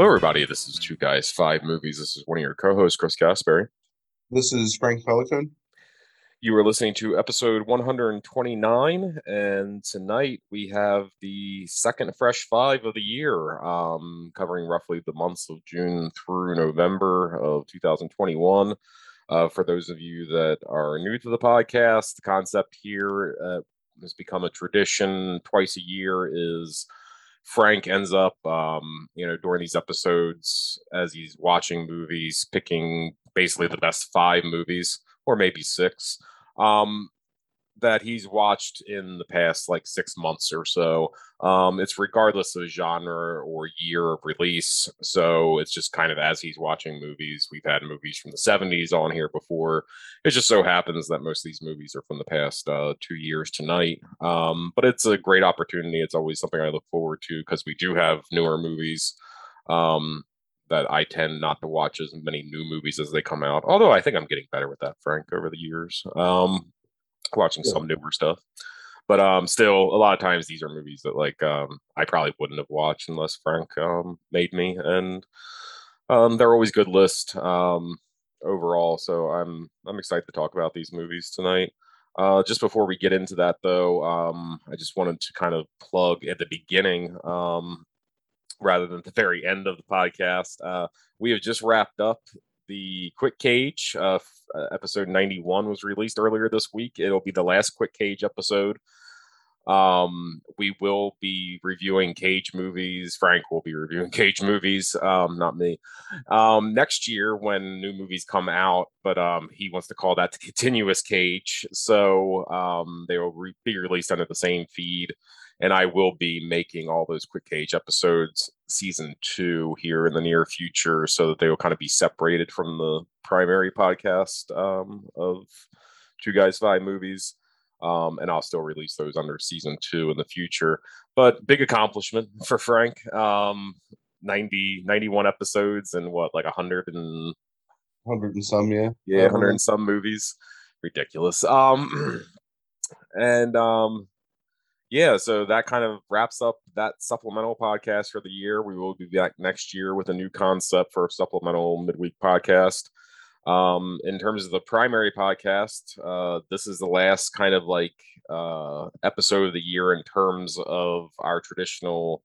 Hello, everybody. This is Two Guys, Five Movies. This is one of your co hosts, Chris Gaspari. This is Frank Pelican. You are listening to episode 129, and tonight we have the second Fresh Five of the year, um, covering roughly the months of June through November of 2021. Uh, for those of you that are new to the podcast, the concept here uh, has become a tradition twice a year is Frank ends up, um, you know, during these episodes as he's watching movies, picking basically the best five movies or maybe six. Um, that he's watched in the past like six months or so. Um, it's regardless of genre or year of release. So it's just kind of as he's watching movies. We've had movies from the 70s on here before. It just so happens that most of these movies are from the past uh, two years tonight. Um, but it's a great opportunity. It's always something I look forward to because we do have newer movies. Um, that I tend not to watch as many new movies as they come out. Although I think I'm getting better with that, Frank, over the years. Um, watching yeah. some newer stuff. But um, still, a lot of times these are movies that like um, I probably wouldn't have watched unless Frank um, made me, and um, they're always good list um, overall. So I'm I'm excited to talk about these movies tonight. Uh, just before we get into that, though, um, I just wanted to kind of plug at the beginning, um, rather than the very end of the podcast. Uh, we have just wrapped up the Quick Cage uh, uh, episode 91 was released earlier this week. It'll be the last Quick Cage episode. Um, we will be reviewing Cage movies. Frank will be reviewing Cage movies, um, not me. Um, next year when new movies come out, but um, he wants to call that the continuous Cage. So um, they will re- be released under the same feed and I will be making all those quick cage episodes season two here in the near future, so that they will kind of be separated from the primary podcast um, of Two Guys Five Movies. Um, and I'll still release those under season two in the future. But big accomplishment for Frank. Um, 90, 91 episodes and what, like 100 and 100 and some, yeah. Yeah, 100 and some movies. Ridiculous. Um, and um, yeah, so that kind of wraps up that supplemental podcast for the year. We will be back next year with a new concept for a supplemental midweek podcast. Um, in terms of the primary podcast, uh, this is the last kind of like uh, episode of the year in terms of our traditional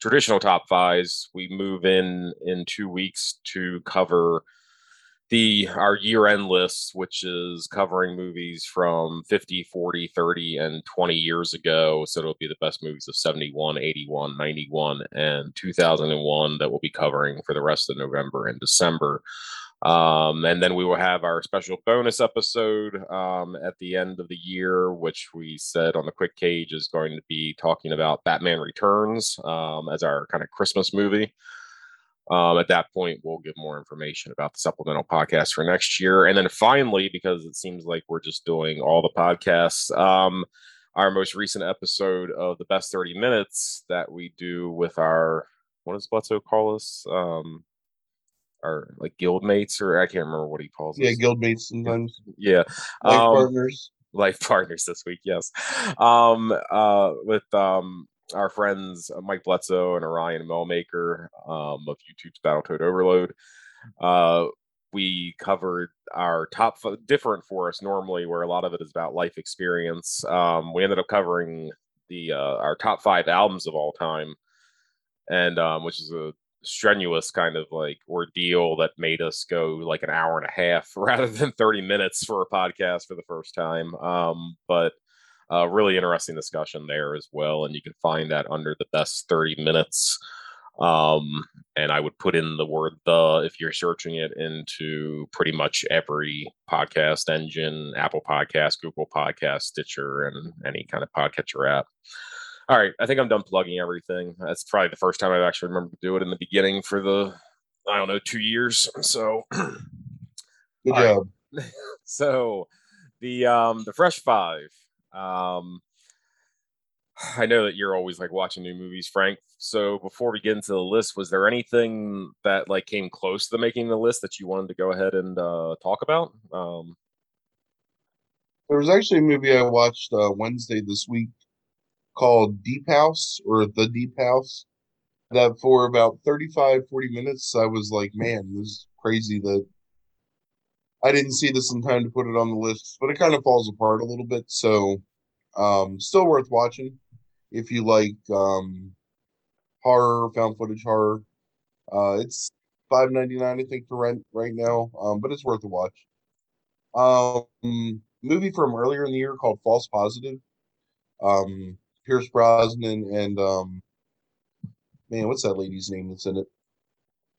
traditional top fives. We move in in two weeks to cover the our year-end list which is covering movies from 50 40 30 and 20 years ago so it'll be the best movies of 71 81 91 and 2001 that we'll be covering for the rest of november and december um, and then we will have our special bonus episode um, at the end of the year, which we said on the quick cage is going to be talking about Batman Returns um, as our kind of Christmas movie. Um, at that point, we'll give more information about the supplemental podcast for next year. And then finally, because it seems like we're just doing all the podcasts, um, our most recent episode of the best 30 minutes that we do with our, what does Bledsoe call us? Um, our like guild mates, or I can't remember what he calls yeah, us. Yeah, guild mates sometimes. Yeah. Life um, partners. Life partners this week, yes. Um, uh, with um, our friends uh, Mike Bledsoe and Orion Melmaker um, of YouTube's Battletoad Overload. Uh, we covered our top f- different for us normally, where a lot of it is about life experience. Um, we ended up covering the uh, our top five albums of all time, and um, which is a strenuous kind of like ordeal that made us go like an hour and a half rather than 30 minutes for a podcast for the first time. Um, but uh, really interesting discussion there as well. And you can find that under the best 30 minutes. Um, and I would put in the word the if you're searching it into pretty much every podcast engine, Apple Podcast, Google Podcast, Stitcher, and any kind of podcatcher app. All right, I think I'm done plugging everything. That's probably the first time I've actually remembered to do it in the beginning for the I don't know two years. So good job. Right. so the um the Fresh Five um, I know that you're always like watching new movies, Frank. So before we get into the list, was there anything that like came close to making the list that you wanted to go ahead and uh, talk about? Um, there was actually a movie I watched uh, Wednesday this week called Deep House or The Deep House. that for about 35, 40 minutes, I was like, man, this is crazy that I didn't see this in time to put it on the list, but it kind of falls apart a little bit. So, um, still worth watching if you like um, horror, found footage horror. Uh, it's five ninety nine, I think, to rent right now, um, but it's worth a watch. Um, movie from earlier in the year called False Positive. Um, Pierce Brosnan and um, man, what's that lady's name that's in it?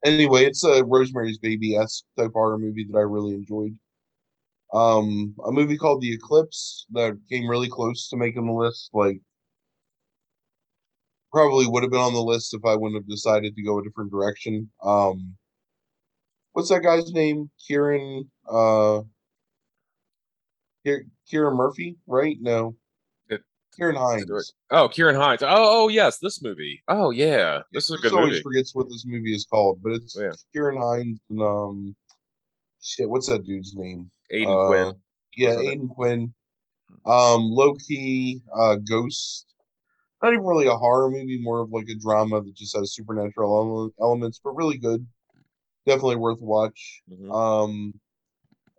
Anyway, it's a Rosemary's Baby esque type horror movie that I really enjoyed. Um, a movie called The Eclipse that came really close to making the list. Like, probably would have been on the list if I wouldn't have decided to go a different direction. Um, what's that guy's name? Kieran. Uh, Kieran Murphy, right? No, Ciarán Hinds. Oh, Ciarán Hinds. Oh, oh yes, this movie. Oh yeah, this is a good always movie. forgets what this movie is called, but it's yeah. Ciarán Hinds and um, shit. What's that dude's name? Aidan uh, Quinn. Yeah, Aidan Quinn. Um, low key, uh, Ghost. Not even really a horror movie, more of like a drama that just has supernatural elements, but really good. Definitely worth watch. Mm-hmm. Um,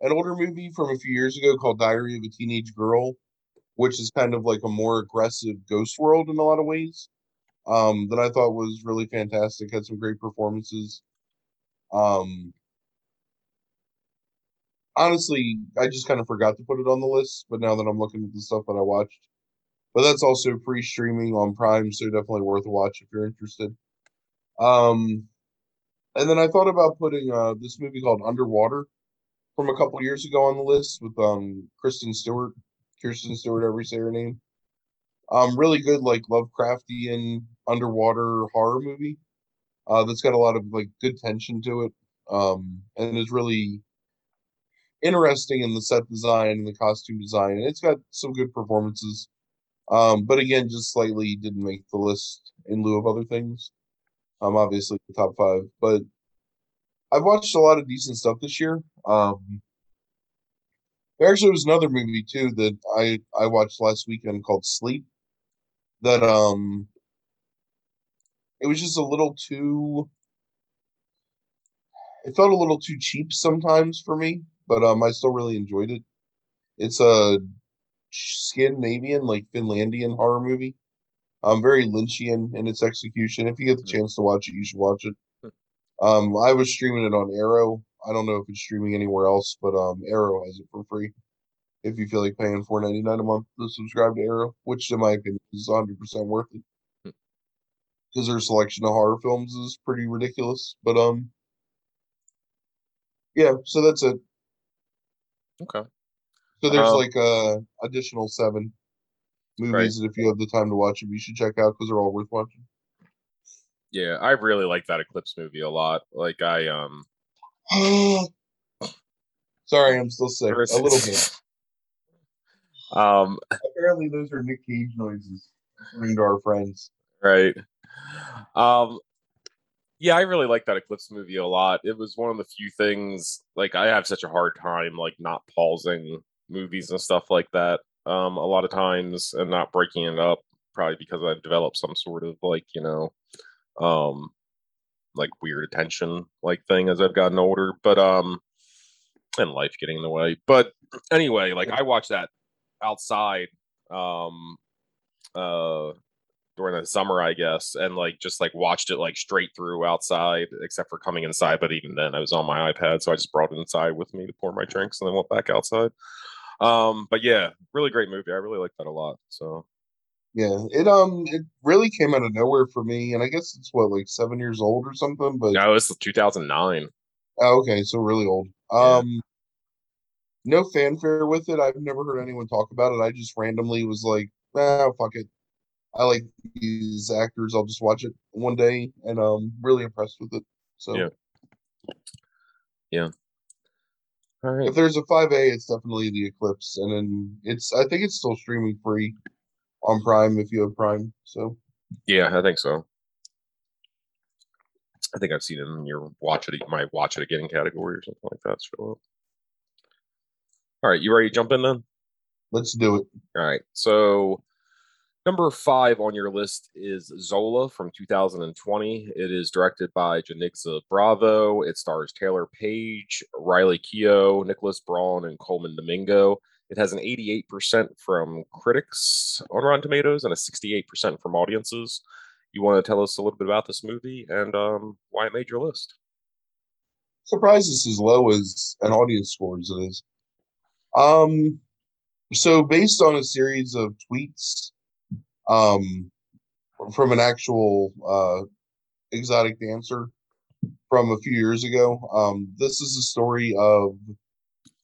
an older movie from a few years ago called Diary of a Teenage Girl which is kind of like a more aggressive Ghost World in a lot of ways. Um, that I thought was really fantastic. Had some great performances. Um, honestly, I just kind of forgot to put it on the list, but now that I'm looking at the stuff that I watched, but that's also free streaming on Prime, so definitely worth a watch if you're interested. Um, and then I thought about putting uh, this movie called Underwater from a couple years ago on the list with um, Kristen Stewart. Kirsten Stewart, ever say her name. Um, really good, like Lovecraftian underwater horror movie. Uh, that's got a lot of like good tension to it. Um, and is really interesting in the set design and the costume design, and it's got some good performances. Um, but again, just slightly didn't make the list in lieu of other things. Um, obviously the top five, but I've watched a lot of decent stuff this year. Um, there actually was another movie too that I I watched last weekend called Sleep. That um, it was just a little too. It felt a little too cheap sometimes for me, but um, I still really enjoyed it. It's a Scandinavian, like Finlandian horror movie. Um, very Lynchian in its execution. If you get the hmm. chance to watch it, you should watch it. Hmm. Um, I was streaming it on Arrow. I don't know if it's streaming anywhere else, but um, Arrow has it for free. If you feel like paying four ninety nine a month to subscribe to Arrow, which in my opinion is one hundred percent worth it, because hmm. their selection of horror films is pretty ridiculous. But um, yeah. So that's it. Okay. So there's um, like uh additional seven movies right. that if you have the time to watch them, you should check out because they're all worth watching. Yeah, I really like that Eclipse movie a lot. Like I um Sorry, I'm still sick. A little bit. Um, Apparently, those are Nick Cage noises, according to our friends. Right. Um, yeah, I really like that Eclipse movie a lot. It was one of the few things like I have such a hard time like not pausing movies and stuff like that. Um, a lot of times and not breaking it up, probably because I've developed some sort of like you know, um, like weird attention like thing as I've gotten older. But um, and life getting in the way. But anyway, like I watched that outside um uh during the summer i guess and like just like watched it like straight through outside except for coming inside but even then i was on my ipad so i just brought it inside with me to pour my drinks and then went back outside um but yeah really great movie i really like that a lot so yeah it um it really came out of nowhere for me and i guess it's what like seven years old or something but no it's 2009 oh, okay so really old um no fanfare with it. I've never heard anyone talk about it. I just randomly was like, ah, fuck it. I like these actors. I'll just watch it one day, and um, really impressed with it. So yeah, yeah. All right. If there's a five A, it's definitely the Eclipse, and then it's I think it's still streaming free on Prime if you have Prime. So yeah, I think so. I think I've seen it in your watch it my watch it again in category or something like that show up. All right, you ready to jump in then? Let's do it. All right. So Number five on your list is Zola from 2020. It is directed by Janicza Bravo. It stars Taylour Paige, Riley Keough, Nicholas Braun, and Colman Domingo. It has an 88% from critics on Rotten Tomatoes and a 68% from audiences. You want to tell us a little bit about this movie and um, why it made your list? Surprised it's as low as an audience score as it is. Um, so based on a series of tweets um, from an actual uh, exotic dancer from a few years ago. Um, this is a story of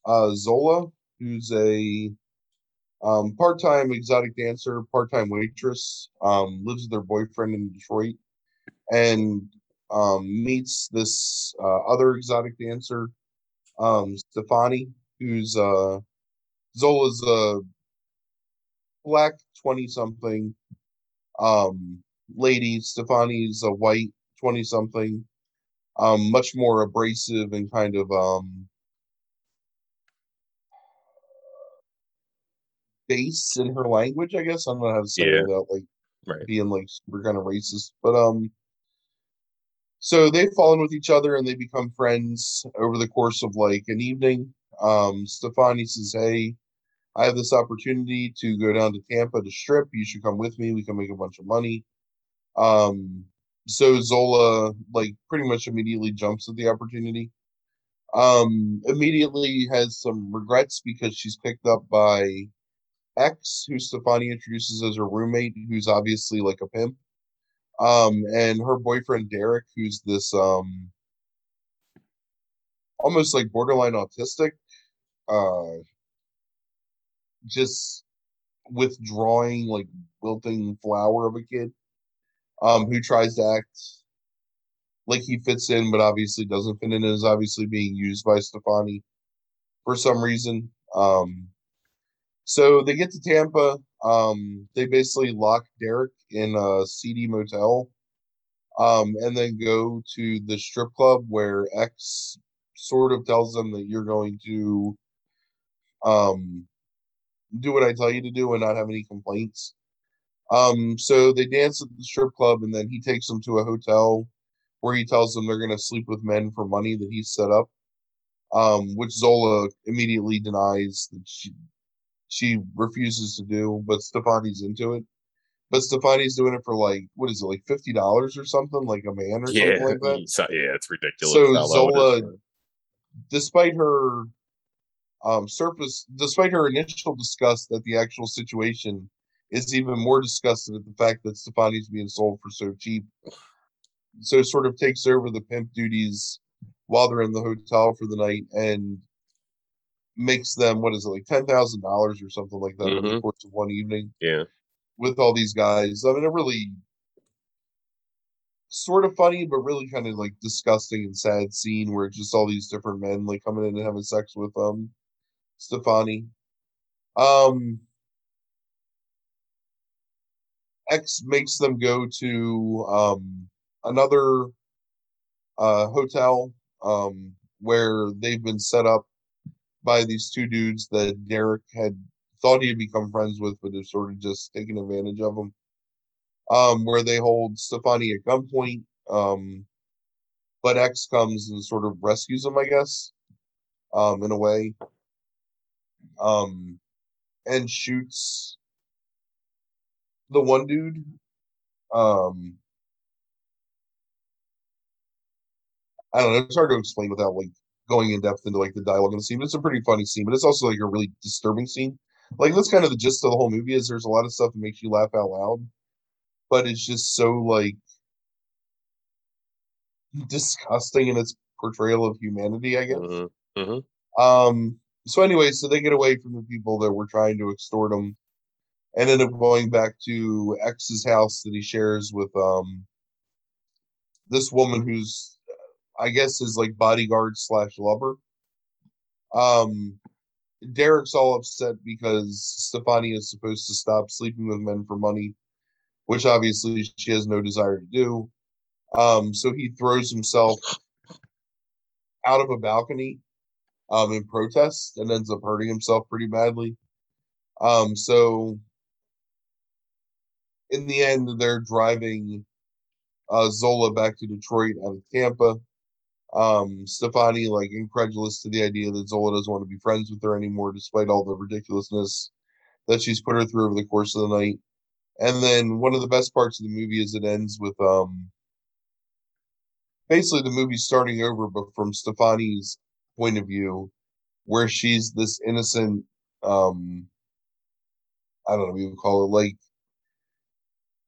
uh, Zola, who's a um, part-time exotic dancer, part-time waitress, um, lives with her boyfriend in Detroit, and um, meets this uh, other exotic dancer, um, Stefani, who's uh, Zola's a black 20 something um, lady. Stefani's a white 20 something, um, much more abrasive and kind of base in her language, I guess. I don't know how to say Yeah. without like Right. being like super kind of racist. But um so they fall in with each other and they become friends over the course of like an evening. Um Stefani says, Hey, I have this opportunity to go down to Tampa to strip. You should come with me. We can make a bunch of money. Um so Zola like pretty much immediately jumps at the opportunity. Um immediately has some regrets because she's picked up by X, who Stefani introduces as her roommate, who's obviously like a pimp. Um, and her boyfriend Derek, who's this um almost like borderline autistic, uh just withdrawing, like wilting flower of a kid, um, who tries to act like he fits in, but obviously doesn't fit in, and is obviously being used by Stefani for some reason. Um, so they get to Tampa. Um, they basically lock Derek in a seedy motel, um, and then go to the strip club where X sort of tells them that you're going to um, do what I tell you to do and not have any complaints. Um, so they dance at the strip club, and then he takes them to a hotel where he tells them they're going to sleep with men for money that he's set up. Um, which Zola immediately denies that she she refuses to do, but Stefani's into it. But Stefani's doing it for like what is it, like fifty dollars or something, like a man or Yeah, something like that. yeah, it's ridiculous. So how low it is. Zola- Despite her um surface despite her initial disgust at the actual situation, is even more disgusted at the fact that Stefani's being sold for so cheap. So sort of takes over the pimp duties while they're in the hotel for the night and makes them what is it like ten thousand dollars or something like that over the Mhm. course of one evening Yeah. with all these guys. I mean, a really sort of funny, but really kind of like disgusting and sad scene where it's just all these different men like coming in and having sex with um Stefani. Um X makes them go to um another uh hotel um where they've been set up by these two dudes that Derek had thought he had become friends with, but is sort of just taking advantage of him. Um, where they hold Stefani at gunpoint. Um, but X comes and sort of rescues him, I guess, um, in a way. Um, and shoots the one dude. Um, I don't know. It's hard to explain without like going in depth into like the dialogue in the scene. But it's a pretty funny scene, but it's also like a really disturbing scene. Like that's kind of the gist of the whole movie. Is there's a lot of stuff that makes you laugh out loud, but it's just so like disgusting in its portrayal of humanity. I guess. Mhm. Mhm. Um. So anyway, so they get away from the people that were trying to extort them, and end up going back to X's house that he shares with um this woman who's, I guess, is like bodyguard slash lover. Um, Derek's all upset because Stefani is supposed to stop sleeping with men for money, which obviously she has no desire to do. Um, so he throws himself out of a balcony um, in protest and ends up hurting himself pretty badly. Um, so in the end, they're driving uh, Zola back to Detroit out of Tampa. Um, Stefani, like, incredulous to the idea that Zola doesn't want to be friends with her anymore, despite all the ridiculousness that she's put her through over the course of the night. And then one of the best parts of the movie is it ends with um basically the movie starting over, but from Stefani's point of view, where she's this innocent um I don't know you would call it, like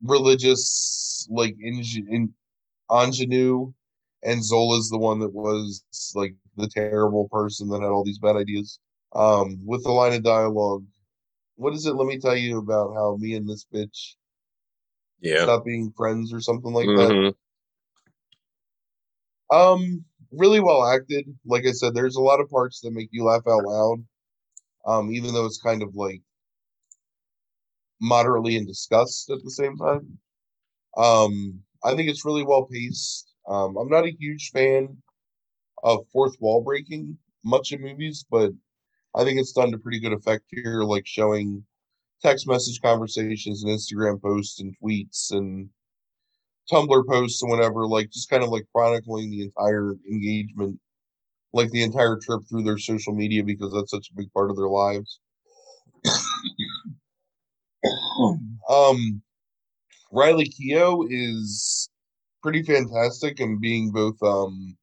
religious, like in, in ingenue, and Zola's the one that was like the terrible person that had all these bad ideas. Um, with the line of dialogue, what is it? Let me tell you about how me and this bitch Yeah. stop being friends or something like that. Mhm. Um, really well acted. Like I said, there's a lot of parts that make you laugh out loud. Um, even though it's kind of like moderately in disgust at the same time. Um, I think it's really well paced. Um, I'm not a huge fan of fourth wall breaking much in movies, but I think it's done to pretty good effect here, like showing text message conversations and Instagram posts and tweets and Tumblr posts and whatever, like just kind of like chronicling the entire engagement, like the entire trip through their social media because that's such a big part of their lives. um, Riley Keough is pretty fantastic and being both um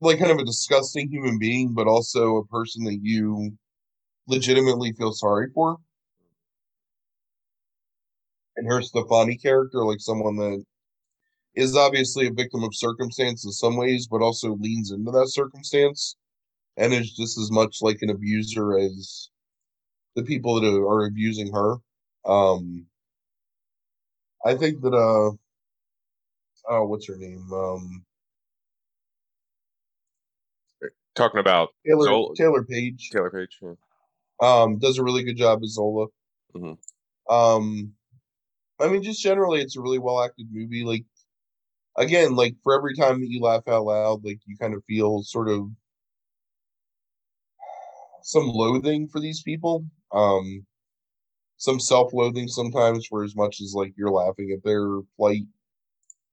like kind of a disgusting human being, but also a person that you legitimately feel sorry for. And her Stefani character, like someone that is obviously a victim of circumstance in some ways, but also leans into that circumstance and is just as much like an abuser as the people that are, abusing her. Um I think that uh oh what's her name? Um Talking about Taylor Zola- Taylour Paige. Taylour Paige. yeah. um does a really good job as Zola. Mhm. Um I mean just generally it's a really well acted movie. Like again, like for every time that you laugh out loud, like you kind of feel sort of some loathing for these people. Um some self loathing sometimes for as much as like you're laughing at their plight.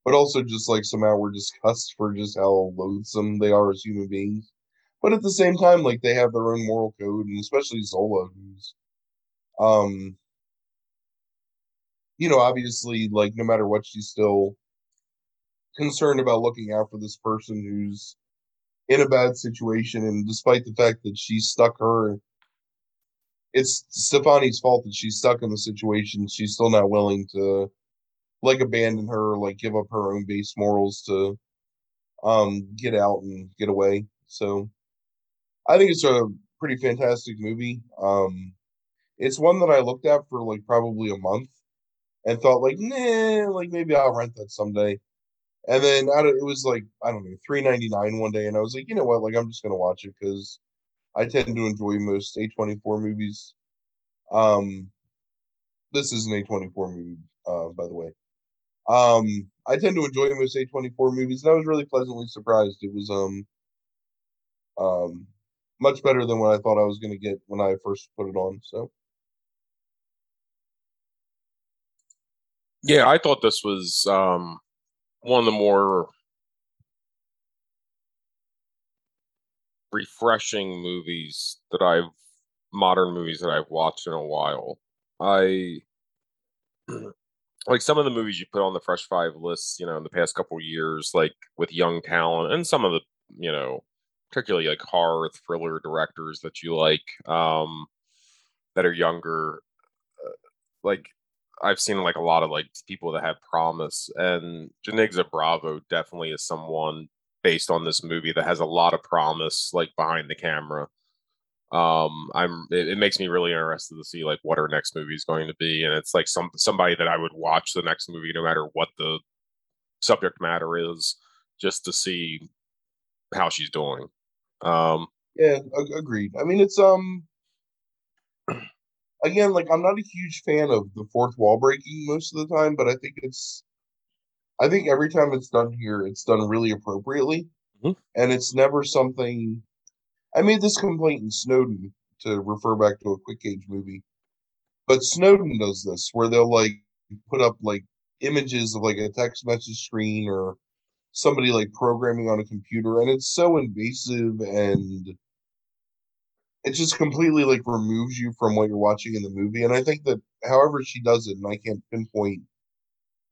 But also just like some outward disgust for just how loathsome they are as human beings. But at the same time, like they have their own moral code, and especially Zola, who's um you know, obviously like no matter what, she's still concerned about looking out for this person who's in a bad situation and despite the fact that she stuck her it's Stefani's fault that she's stuck in the situation, she's still not willing to like abandon her like give up her own base morals to um get out and get away. So I think it's a pretty fantastic movie. Um it's one that I looked at for like probably a month and thought like, nah, like maybe I'll rent that someday. And then it was like I don't know, three ninety nine one day, and I was like, you know what, like I'm just gonna watch it because I tend to enjoy most A twenty four movies. Um, this is an A twenty four movie, uh, by the way. Um, I tend to enjoy most A twenty four movies, and I was really pleasantly surprised. It was um, um, much better than what I thought I was gonna get when I first put it on. So Yeah, I thought this was um, one of the more refreshing movies that I've modern movies that I've watched in a while. I like some of the movies you put on the Fresh Five lists, you know, in the past couple years, like with young talent and some of the, you know, particularly like horror thriller directors that you like, um, that are younger. Uh, like I've seen like a lot of like people that have promise, and Janicza Bravo definitely is someone based on this movie that has a lot of promise, like behind the camera. Um, I'm it, it makes me really interested to see like what her next movie is going to be, and it's like some somebody that I would watch the next movie no matter what the subject matter is, just to see how she's doing. Um, yeah, ag- agreed. I mean, it's um, again, like I'm not a huge fan of the fourth wall breaking most of the time, but I think it's, I think every time it's done here, it's done really appropriately, Mhm. and it's never something. I made this complaint in Snowden to refer back to a Quick Cage movie. But Snowden does this where they'll like put up like images of like a text message screen or somebody like programming on a computer and it's so invasive and it just completely like removes you from what you're watching in the movie and i think that however she does it and i can't pinpoint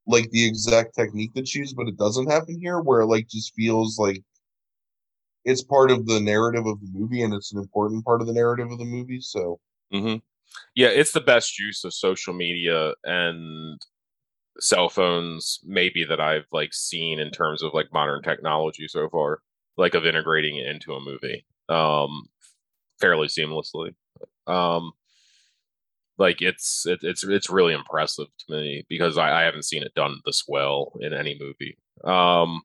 like the exact technique that she used but it doesn't happen here where it like just feels like it's part of the narrative of the movie and it's an important part of the narrative of the movie so mm-hmm. yeah it's the best use of social media and cell phones maybe that I've like seen in terms of like modern technology so far, like of integrating it into a movie um fairly seamlessly. Um like it's it, it's it's really impressive to me because I, I haven't seen it done this well in any movie. Um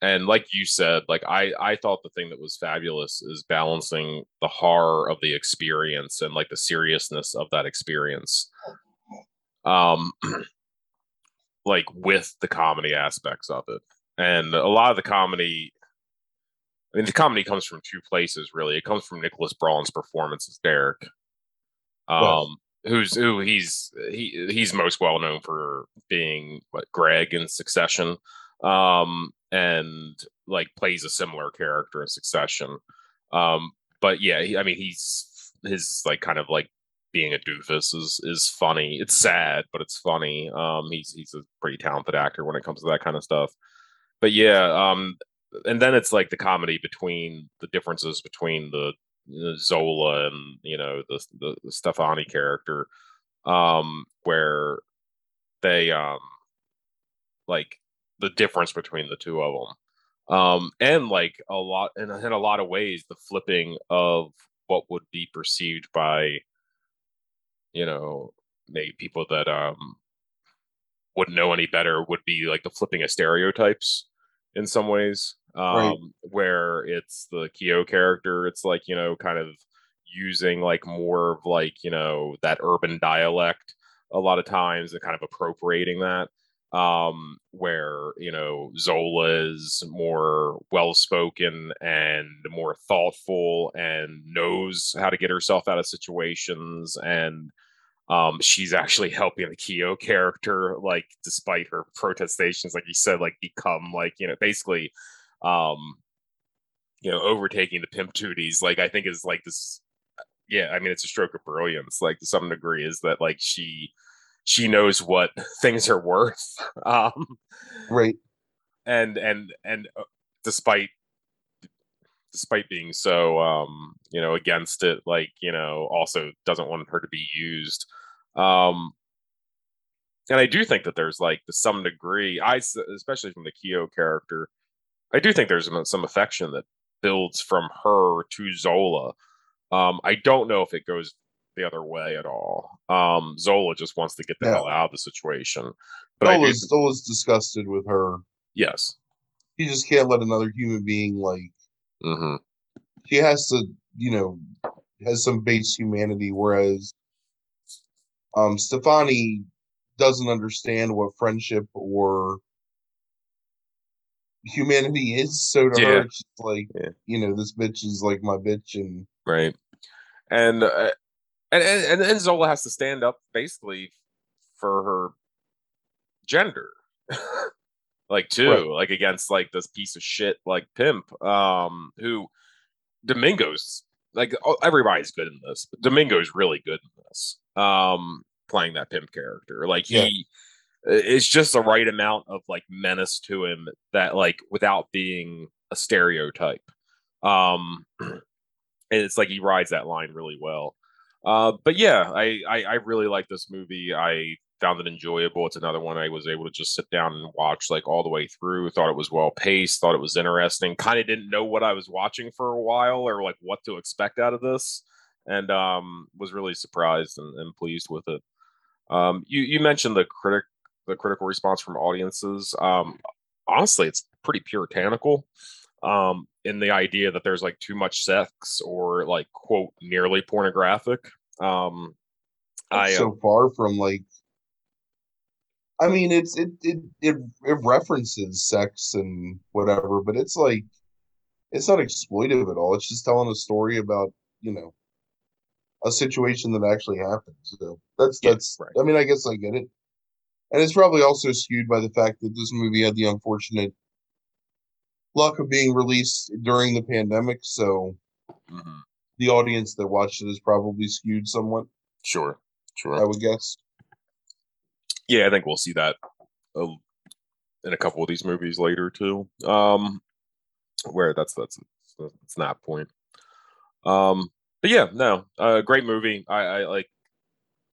and like you said like i i thought the thing that was fabulous is balancing the horror of the experience and like the seriousness of that experience um like with the comedy aspects of it. And a lot of the comedy I mean the comedy comes from two places really. It comes from Nicholas Braun's performance as Derek. Um who's who he's he he's most well known for being what Greg in Succession. Um and like plays a similar character in Succession. Um but yeah, he, I mean he's his like kind of like being a doofus is is funny. It's sad, but it's funny. Um, he's he's a pretty talented actor when it comes to that kind of stuff. But yeah, um, and then it's like the comedy between the differences between the Zola and you know the, the the Stefani character, um, where they um like the difference between the two of them, um, and like a lot in, in a lot of ways the flipping of what would be perceived by you know, maybe people that um wouldn't know any better would be like the flipping of stereotypes in some ways. Um right. where it's the Keough character, it's like, you know, kind of using like more of like, you know, that urban dialect a lot of times and kind of appropriating that um, where you know Zola is more well spoken and more thoughtful and knows how to get herself out of situations and um, she's actually helping the Keough character, like despite her protestations, like you said, like become like you know basically, um, you know, overtaking the pimp duties. Like I think is like this. Yeah, I mean it's a stroke of brilliance, like to some degree, is that like she she knows what things are worth, um, right? And and and uh, despite despite being so um you know against it like you know also doesn't want her to be used um and i do think that there's like to some degree i especially from the Keough character i do think there's some affection that builds from her to zola um i don't know if it goes the other way at all um zola just wants to get the yeah. hell out of the situation but Zola's, do, Zola's disgusted with her yes he just can't let another human being like Mm-hmm. She has to, you know, has some base humanity, whereas um Stefani doesn't understand what friendship or humanity is. So to yeah. her, it's like, yeah. you know, this bitch is like my bitch, and right, and uh, and and and Zola has to stand up basically for her gender. like too right. like against like this piece of shit like pimp um who domingo's like everybody's good in this but domingo's really good in this um playing that pimp character like he yeah. It's just the right amount of like menace to him that like without being a stereotype um and it's like he rides that line really well uh but yeah I, I i really like this movie i found it enjoyable. It's another one I was able to just sit down and watch like all the way through. Thought it was well paced. Thought it was interesting. Kind of didn't know what I was watching for a while or like what to expect out of this, and um, was really surprised and, and pleased with it. Um, you you mentioned the critic the critical response from audiences. Um, honestly, it's pretty puritanical. Um, in the idea that there's like too much sex or like quote nearly pornographic. Um, I so uh, far from like I mean, it's it it it, it references sex and whatever, but it's like it's not exploitive at all. It's just telling a story about you know a situation that actually happened. So that's Yeah, that's. right. I mean, I guess I get it, and it's probably also skewed by the fact that this movie had the unfortunate luck of being released during the pandemic. So Mhm. the audience that watched it is probably skewed somewhat. Sure, sure. I would guess. yeah, I think we'll see that uh, in a couple of these movies later too. Um, where that's that's that's that point. Um, but yeah, no, uh, great movie. I, I like.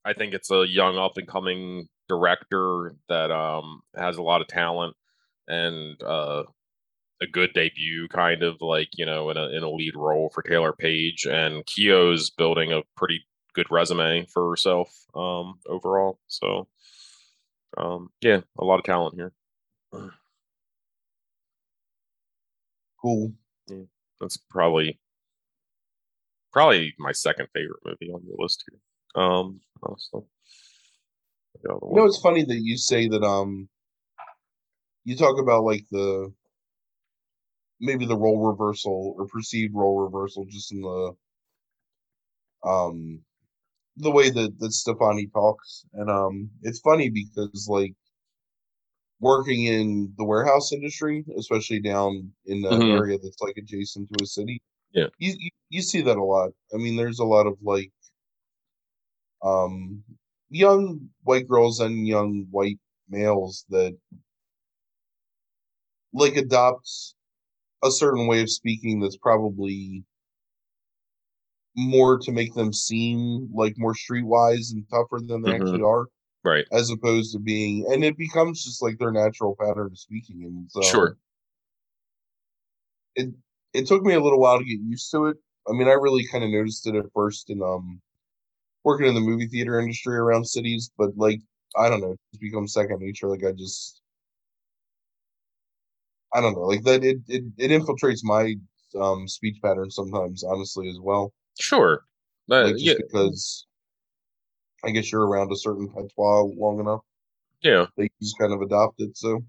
I think it's a young up and coming director that um has a lot of talent and uh a good debut kind of like you know in a in a lead role for Taylour Paige and Keough's building a pretty good resume for herself um overall. So um yeah a lot of talent here. Cool. that's probably probably my second favorite movie on your list here. Um honestly You know, it's funny that you say that. Um, you talk about like the maybe the role reversal or perceived role reversal, just in the um the way that that Stefani talks, and um, it's funny because like working in the warehouse industry, especially down in an Mhm. area that's like adjacent to a city. Yeah. You, you you see that a lot. I mean, there's a lot of like um young white girls and young white males that like adopt a certain way of speaking that's probably more to make them seem like more streetwise and tougher than they Mhm. actually are right as opposed to being and it becomes just like their natural pattern of speaking and so Sure. it it took me a little while to get used to it i mean i really kind of noticed it at first in um working in the movie theater industry around cities but like i don't know it's become second nature like i just i don't know like that it it, it infiltrates my um speech pattern sometimes honestly as well. Sure. Uh, like just yeah. because i guess you're around a certain patois long enough. Yeah. You just kind of adopt it so.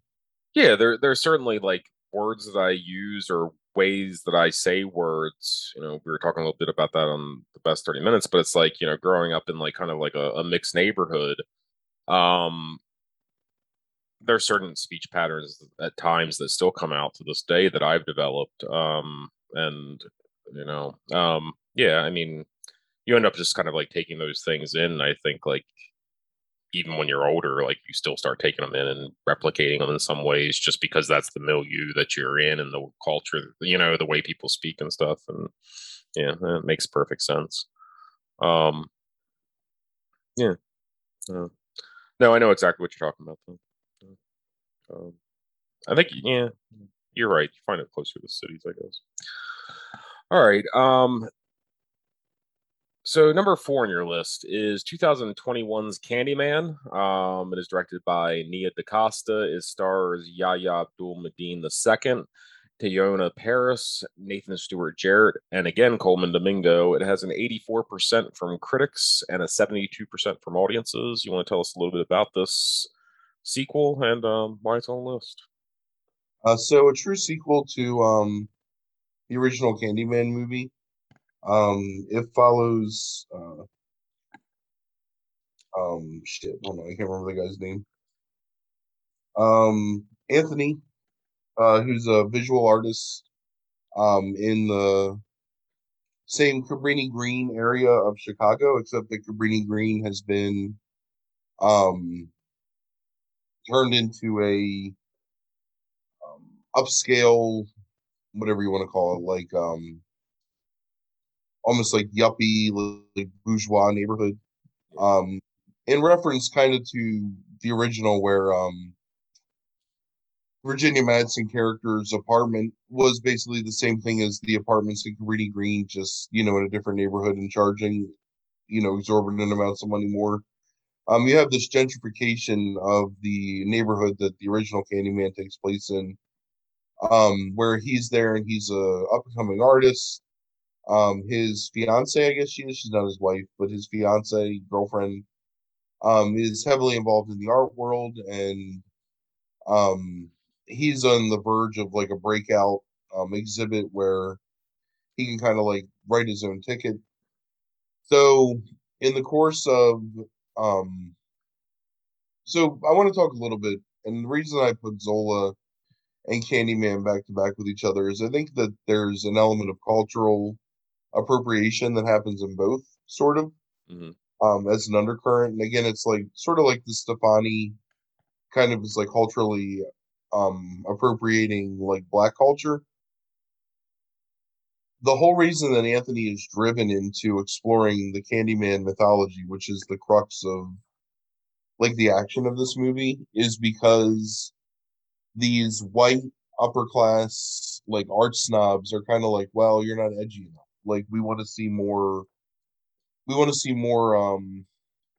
Yeah there there's certainly like words that i use or ways that i say words you know we were talking a little bit about that on the best 30 minutes but it's like you know growing up in like kind of like a, a mixed neighborhood um there's certain speech patterns at times that still come out to this day that i've developed um and you know um yeah i mean you end up just kind of like taking those things in i think like even when you're older, like you still start taking them in and replicating them in some ways, just because that's the milieu that you're in and the culture, you know, the way people speak and stuff. And yeah, that makes perfect sense. Um, yeah. Uh, no, I know exactly what you're talking about. Though. Um, I think, yeah, you're right. You find it closer to the cities, I guess. All right. Um, so number four on your list is 2021's Candyman. Um, it is directed by Nia DaCosta. It stars Yahya Abdul-Mateen II, Teyonah Parris, Nathan Stewart Jarrett, and again Colman Domingo. It has an 84% from critics and a 72% from audiences. You want to tell us a little bit about this sequel and um, why it's on the list? Uh, so a true sequel to um, the original Candyman movie. Um, it follows uh, um, shit. Hold on, I can't remember the guy's name. Um, Anthony, uh, who's a visual artist, um, in the same Cabrini Green area of Chicago, except that Cabrini Green has been um turned into a um, upscale, whatever you want to call it, like um, almost like yuppie, like bourgeois neighborhood. Um, in reference kind of to the original, where um, Virginia Madsen character's apartment was basically the same thing as the apartments in Cabrini Green, just you know, in a different neighborhood and charging, you know, exorbitant amounts of money more. Um, you have this gentrification of the neighborhood that the original Candyman takes place in, um, where he's there and he's a up and coming artist. Um, his fiance, I guess she is, she's not his wife, but his fiance, girlfriend, um, is heavily involved in the art world and um he's on the verge of like a breakout um exhibit where he can kind of like write his own ticket. So in the course of um so I want to talk a little bit and the reason I put Zola and Candyman back to back with each other is I think that there's an element of cultural appropriation that happens in both, sort of, Mhm. um, as an undercurrent. And again, it's like sort of like the Stefani kind of is like culturally um appropriating like black culture. The whole reason that Anthony is driven into exploring the Candyman mythology, which is the crux of like the action of this movie, is because these white upper class like art snobs are kind of like, well, you're not edgy enough. Like we want to see more. We want to see more. Um,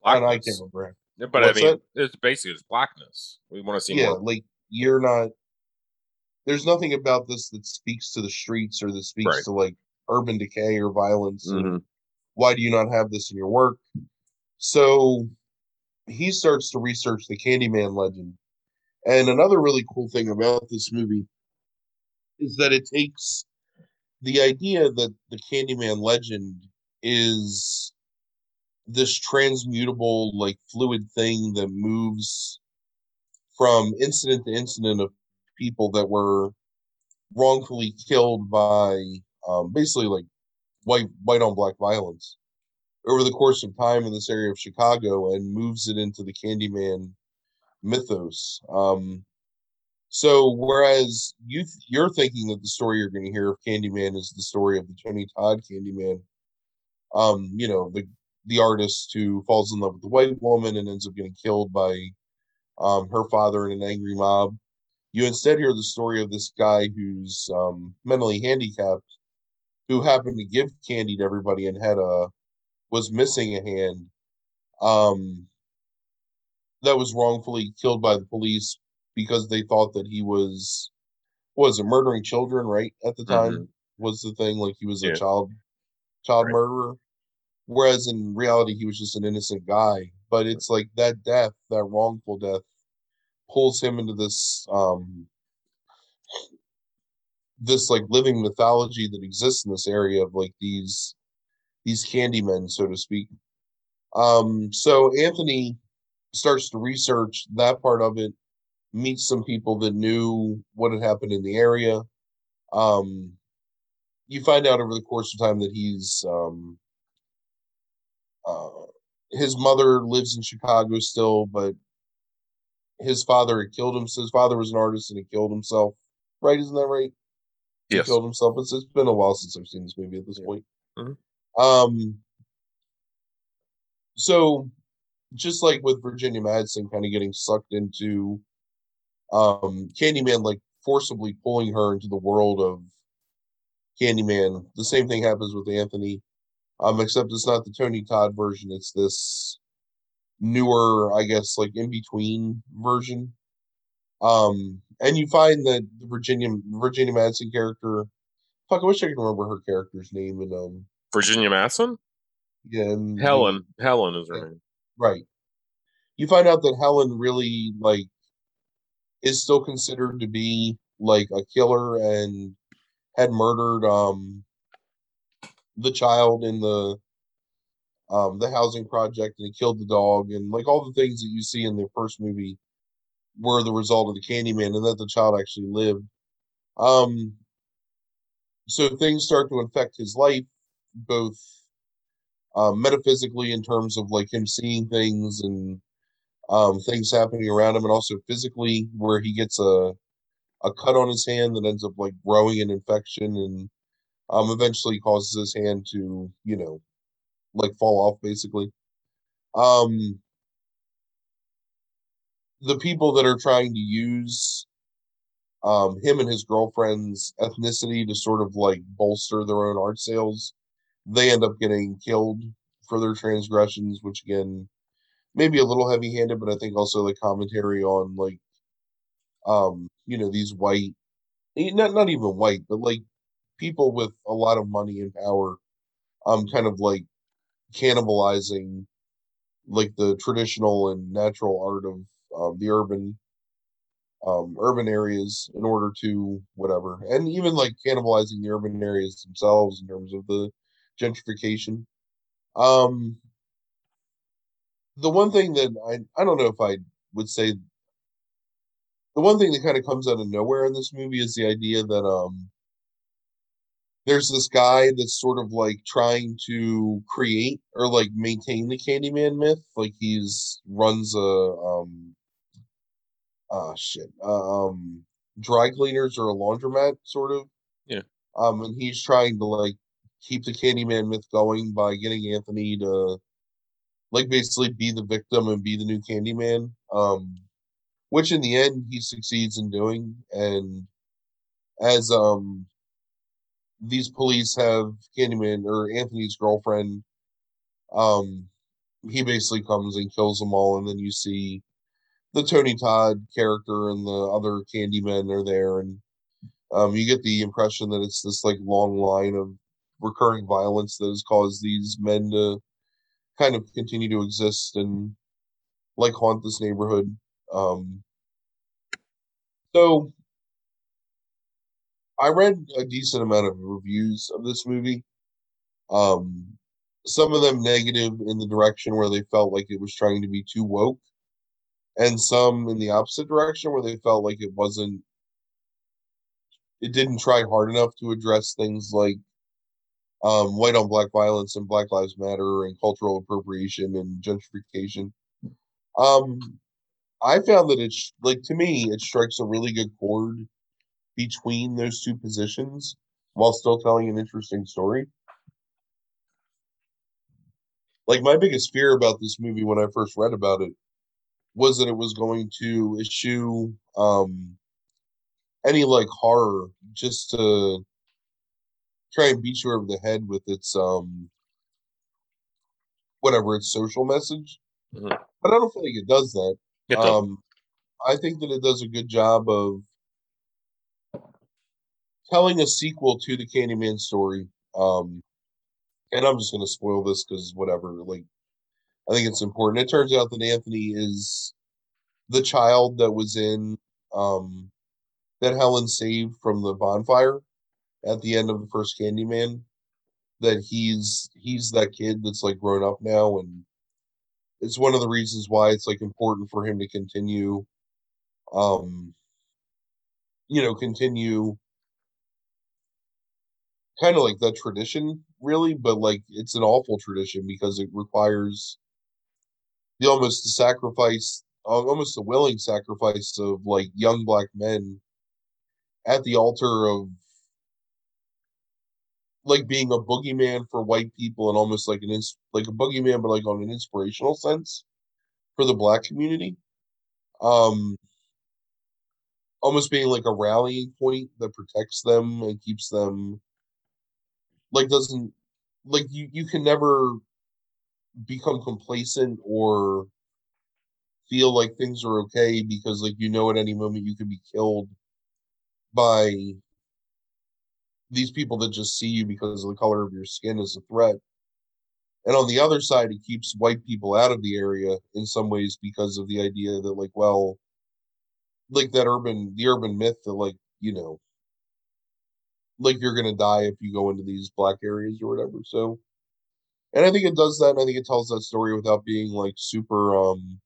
and I can't Blackness. remember. Yeah, But What's I mean, that? it's basically it's blackness. We want to see Yeah, more. like you're not. There's nothing about this that speaks to the streets or that speaks Right. to like urban decay or violence. Mhm. why do you not have this in your work? So he starts to research the Candyman legend. And another really cool thing about this movie is that it takes the idea that the Candyman legend is this transmutable, like fluid thing that moves from incident to incident of people that were wrongfully killed by um, basically like white white on black violence over the course of time in this area of Chicago and moves it into the Candyman mythos. Um, so whereas you th- you're thinking that the story you're going to hear of Candyman is the story of the Tony Todd Candyman, um, you know the the artist who falls in love with the white woman and ends up getting killed by um, her father in an angry mob. You instead hear the story of this guy who's um, mentally handicapped, who happened to give candy to everybody and had a was missing a hand um that was wrongfully killed by the police because they thought that he was was it murdering children right at the time was the thing like he was a child child Right. murderer? Whereas in reality he was just an innocent guy but it's like that death that wrongful death pulls him into this um this like living mythology that exists in this area of like these these candy men so to speak. Um so anthony starts to research that part of it meets some people that knew what had happened in the area um you find out over the course of time that he's um uh his mother lives in chicago still but his father had killed him so his father was an artist and he killed himself right isn't that right he Yes. killed himself it's, it's been a while since i've seen this movie at this Yeah. point Mhm. um so just like with virginia madsen kind of getting sucked into um candyman like forcibly pulling her into the world of candyman the same thing happens with anthony um except it's not the tony todd version it's this newer i guess like in between version um and you find that the virginia virginia madsen character fuck i wish i could remember her character's name and um Virginia Madsen? yeah and Helen. Helen is her Yeah. name. Right. You find out that Helen really like is still considered to be like a killer and had murdered um the child in the um the housing project and he killed the dog and like all the things that you see in the first movie were the result of the Candyman and that the child actually lived. Um so things start to infect his life both um, metaphysically in terms of like him seeing things and um, things happening around him, and also physically where he gets a a cut on his hand that ends up like growing an infection and um, eventually causes his hand to you know like fall off basically. Um, the people that are trying to use um, him and his girlfriend's ethnicity to sort of like bolster their own art sales, they end up getting killed for their transgressions, which again, maybe a little heavy handed, but I think also the commentary on like, um, you know, these white, eh, not not even white, but like people with a lot of money and power, um, kind of like cannibalizing like the traditional and natural art of um, the urban um, urban areas in order to whatever, and even like cannibalizing the urban areas themselves in terms of the gentrification. Um, the one thing that I I don't know if I would say the one thing that kind of comes out of nowhere in this movie is the idea that um there's this guy that's sort of like trying to create or like maintain the Candyman myth. Like he's runs a um ah shit uh, um dry cleaners or a laundromat sort of. Yeah. Um and he's trying to like keep the Candyman myth going by getting Anthony to like basically be the victim and be the new Candyman. Um which in the end he succeeds in doing and as um these police have Candyman or Anthony's girlfriend. Um, he basically comes and kills them all, and then you see the Tony Todd character and the other Candymen are there, and um, you get the impression that it's this like long line of recurring violence that has caused these men to kind of continue to exist and like haunt this neighborhood. Um, so I read a decent amount of reviews of this movie. Um, some of them negative in the direction where they felt like it was trying to be too woke, and some in the opposite direction where they felt like it wasn't. It didn't try hard enough to address things like um, white on black violence and Black Lives Matter and cultural appropriation and gentrification. Um, I found that it's like to me, it strikes a really good chord between those two positions while still telling an interesting story. Like my biggest fear about this movie when I first read about it was that it was going to eschew um any like horror just to try and beat you over the head with its um whatever its social message. Mhm. But I don't feel like it does that. It. Um I think that it does a good job of telling a sequel to the Candyman story. Um, and I'm just gonna spoil this because whatever. Like, I think it's important. It turns out that Anthony is the child that was in um, that Helen saved from the bonfire at the end of the first Candyman. That he's he's that kid that's like grown up now, and it's one of the reasons why it's like important for him to continue, um, you know, continue kind of like that tradition, really, but like it's an awful tradition because it requires the almost the sacrifice, almost the willing sacrifice of like young black men at the altar of like being a boogeyman for white people and almost like an ins- like a boogeyman, but like on an inspirational sense for the black community. Um, almost being like a rallying point that protects them and keeps them like doesn't like you you can never become complacent or feel like things are okay because like you know at any moment you could be killed by these people that just see you because of the color of your skin as a threat. And on the other side it keeps white people out of the area in some ways because of the idea that like well like that urban the urban myth that like you know like you're gonna die if you go into these black areas or whatever. So and i think it does that and i think it tells that story without being like super um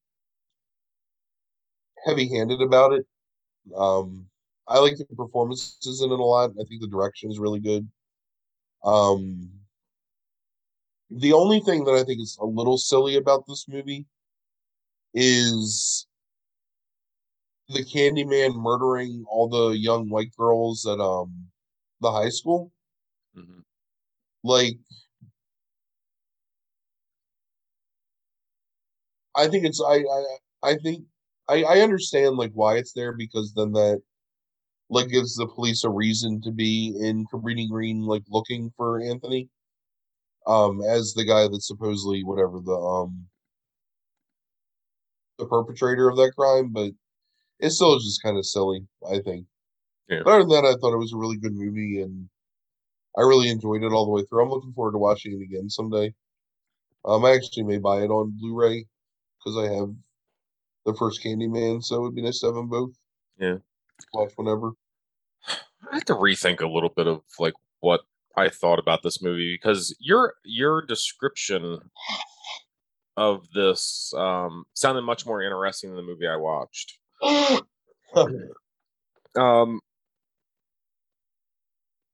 heavy handed about it. Um i like the performances in it a lot i think the direction is really good um the only thing that i think is a little silly about this movie is the Candyman murdering all the young white girls at um the high school. Mhm. Like I think it's I I I think I I understand like why it's there because then that like gives the police a reason to be in Cabrini Green like looking for Anthony um as the guy that supposedly whatever the um the perpetrator of that crime but it's still just kind of silly I think Yeah. But other than that, I thought it was a really good movie, and I really enjoyed it all the way through. I'm looking forward to watching it again someday. Um, I actually may buy it on Blu-ray because I have the first Candyman, so it would be nice to have them both. Yeah. Watch whenever. I have to rethink a little bit of like what I thought about this movie because your your description of this um, sounded much more interesting than the movie I watched. um,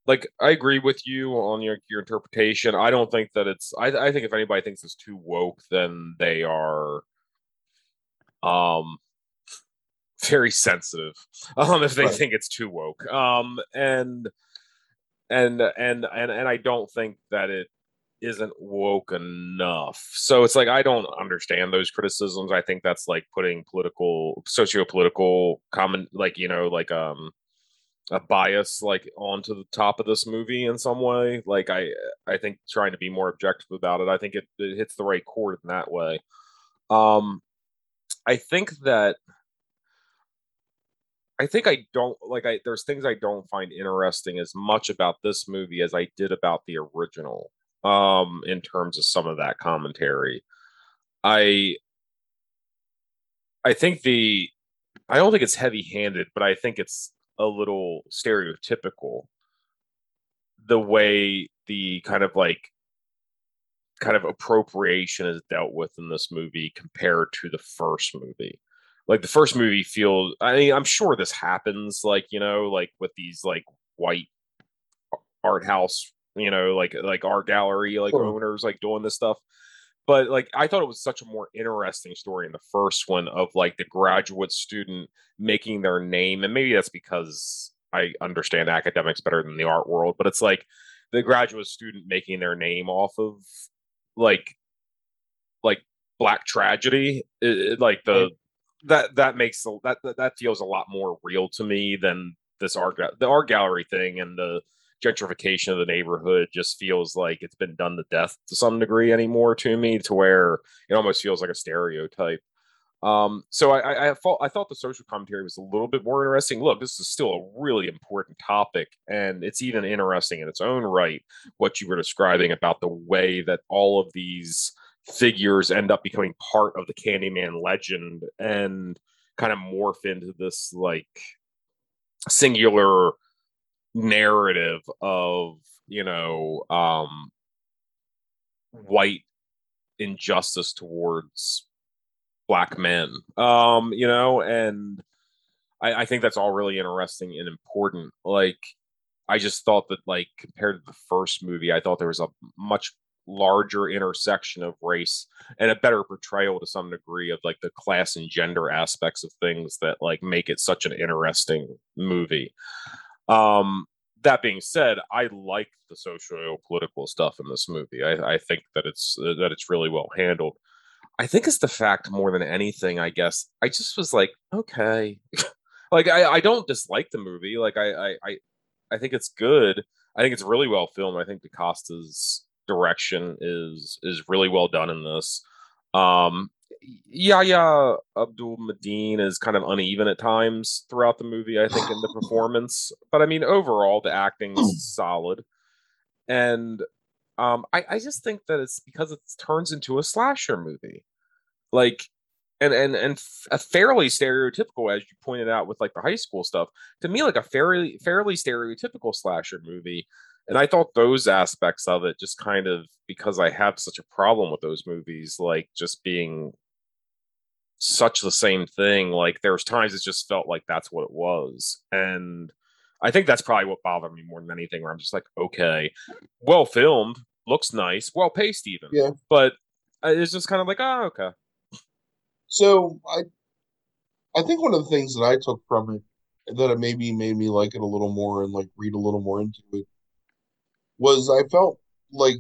like I agree with you on your your interpretation. I don't think that it's. I I think if anybody thinks it's too woke, then they are, um, very sensitive. Um, if they right. think it's too woke. Um, and and and and and I don't think that it isn't woke enough. So it's like I don't understand those criticisms. I think that's like putting political, socio-political common, like you know, like um a bias like onto the top of this movie in some way. Like I I think trying to be more objective about it, I think it, it hits the right chord in that way. Um I think that I think I don't like I there's things I don't find interesting as much about this movie as I did about the original um in terms of some of that commentary. I I think the I don't think it's heavy-handed, but I think it's a little stereotypical the way the kind of like kind of appropriation is dealt with in this movie compared to the first movie like the first movie feels i mean i'm sure this happens like you know like with these like white art house you know like like art gallery like owners like doing this stuff. But like I thought it was such a more interesting story in the first one of like the graduate student making their name, and maybe that's because I understand academics better than the art world, but it's like the graduate student making their name off of like like black tragedy, it, it, like the that that makes that that feels a lot more real to me than this art the art gallery thing and the gentrification of the neighborhood just feels like it's been done to death to some degree anymore to me, to where it almost feels like a stereotype. Um, so I, I, thought I thought the social commentary was a little bit more interesting. Look, this is still a really important topic, and it's even interesting in its own right what you were describing about the way that all of these figures end up becoming part of the Candyman legend and kind of morph into this like singular narrative of you know um white injustice towards black men. Um you know and I, I think that's all really interesting and important. Like i just thought that like compared to the first movie i thought there was a much larger intersection of race and a better portrayal to some degree of like the class and gender aspects of things that like make it such an interesting movie um, that being said, I like the socio-political stuff in this movie. I, I think that it's that it's really well handled. I think it's the fact more than anything. I guess I just was like, okay, like I, I don't dislike the movie. Like I, I I think it's good. I think it's really well filmed. I think DaCosta's direction is is really well done in this. Um, Yahya Abdul Mateen is kind of uneven at times throughout the movie, I think, in the performance. But I mean, overall, the acting is solid. And um, I, I just think that it's because it turns into a slasher movie. Like, and and and a fairly stereotypical, as you pointed out with like the high school stuff. To me, like a fairly fairly stereotypical slasher movie and I thought those aspects of it just kind of because I have such a problem with those movies, like just being such the same thing. Like there's times it just felt like that's what it was. And I think that's probably what bothered me more than anything, where I'm just like, okay, well filmed, looks nice, well paced even. Yeah. But uh, it's just kind of like, oh, okay. So I I think one of the things that I took from it that it maybe made me like it a little more and like read a little more into it was I felt like,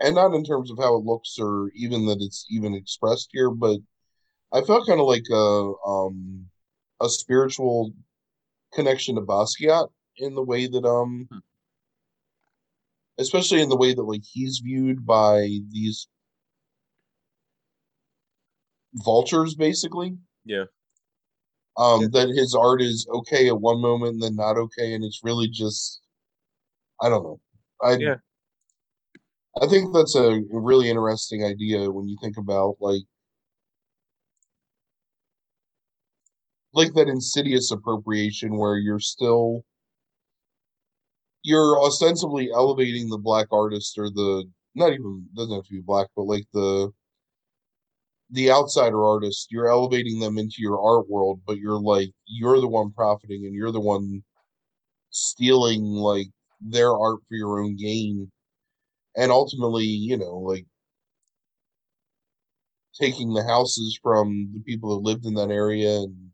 and not in terms of how it looks or even that it's even expressed here, but I felt kind of like a um a spiritual connection to Basquiat in the way that um hmm. especially in the way that like he's viewed by these vultures basically yeah um yeah. that his art is okay at one moment and then not okay and it's really just I don't know. I yeah. I think that's a really interesting idea when you think about like like that insidious appropriation where you're still you're ostensibly elevating the black artist or the not even doesn't have to be black, but like the the outsider artist, you're elevating them into your art world, but you're like you're the one profiting and you're the one stealing like their art for your own gain. And ultimately, you know, like taking the houses from the people that lived in that area and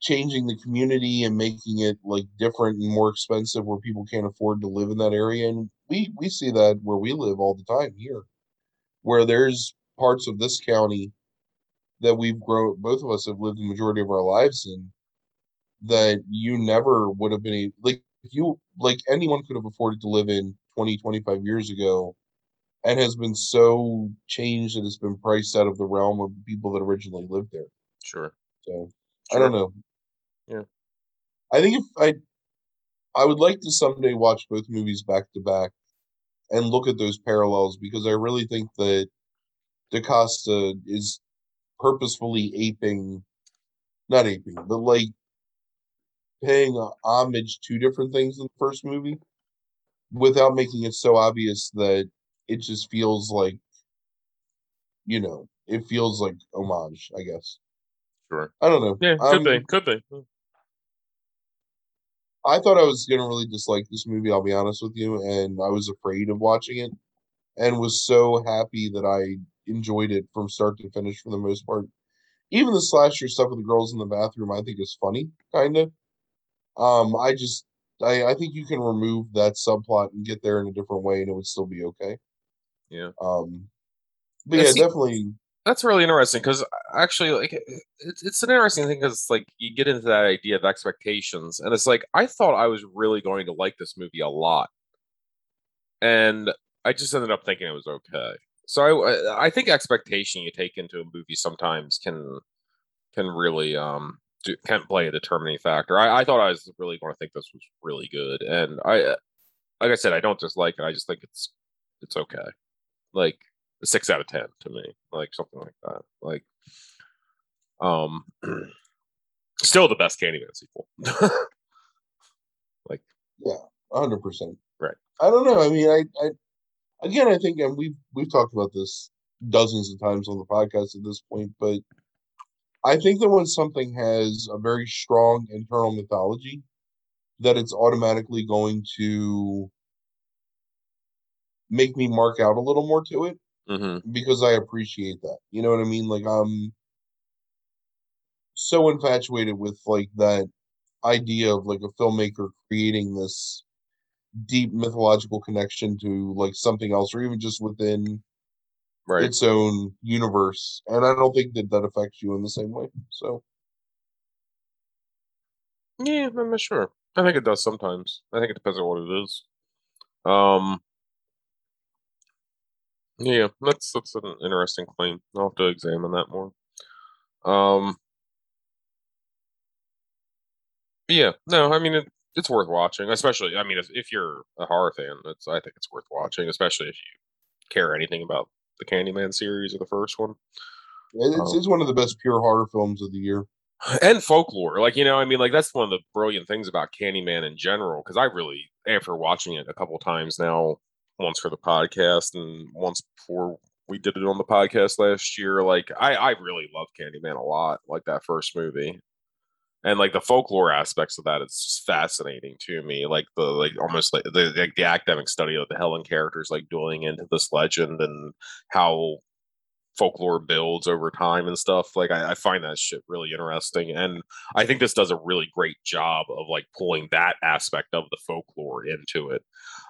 changing the community and making it like different and more expensive where people can't afford to live in that area and we we see that where we live all the time here where there's parts of this county that we've grown both of us have lived the majority of our lives in that you never would have been like if you like anyone could have afforded to live in 20 25 years ago and has been so changed that it's been priced out of the realm of the people that originally lived there Sure. so Sure. I don't know. Yeah. I think if I I would like to someday watch both movies back to back and look at those parallels because I really think that DaCosta is purposefully aping not aping, but like paying homage to different things in the first movie without making it so obvious that it just feels like you know, it feels like homage, I guess. Sure. I don't know. Yeah, could Um, be. Could be. I thought I was gonna really dislike this movie, I'll be honest with you, and I was afraid of watching it and was so happy that I enjoyed it from start to finish for the most part. Even the slasher stuff with the girls in the bathroom I think is funny, kinda. Um, I just I, I think you can remove that subplot and get there in a different way and it would still be okay. Yeah. Um but yeah, definitely That's really interesting because actually, like, it's it's an interesting thing because like you get into that idea of expectations, and it's like I thought I was really going to like this movie a lot, and I just ended up thinking it was okay. So I I think expectation you take into a movie sometimes can can really um can play a determining factor. I, I thought I was really going to think this was really good, and I like I said I don't dislike it. I just think it's it's okay. Like a six out of ten to me, like something like that. Like, um, still the best Candyman sequel. like, yeah, hundred percent. Right. I don't know. I mean, I, I again, I think, and we've we've talked about this dozens of times on the podcast at this point, but I think that when something has a very strong internal mythology, that it's automatically going to make me mark out a little more to it mm-hmm. because I appreciate that. You know what I mean? Like I'm so infatuated with like that idea of like a filmmaker creating this deep mythological connection to like something else or even just within Right. its own universe and i don't think that that affects you in the same way so yeah, I'm not sure. I think it does sometimes. I think it depends on what it is. Um. Yeah, that's that's an interesting claim. I'll have to examine that more. Um. Yeah, no, I mean it, it's worth watching, especially. I mean, if, if you're a horror fan, it's I think it's worth watching, especially if you care anything about the Candyman series or the first one. it's, Oh. it's one of the best pure horror films of the year and folklore. Like you know, I mean, like that's one of the brilliant things about Candyman in general. Because I really, after watching it a couple times now, once for the podcast and once before we did it on the podcast last year, like I, I really love Candyman a lot. Like that first movie, and like the folklore aspects of that, it's just fascinating to me. Like the like almost like the like the academic study of the Helen characters, like dueling into this legend and how folklore builds over time and stuff. Like I, I find that shit really interesting, and I think this does a really great job of like pulling that aspect of the folklore into it.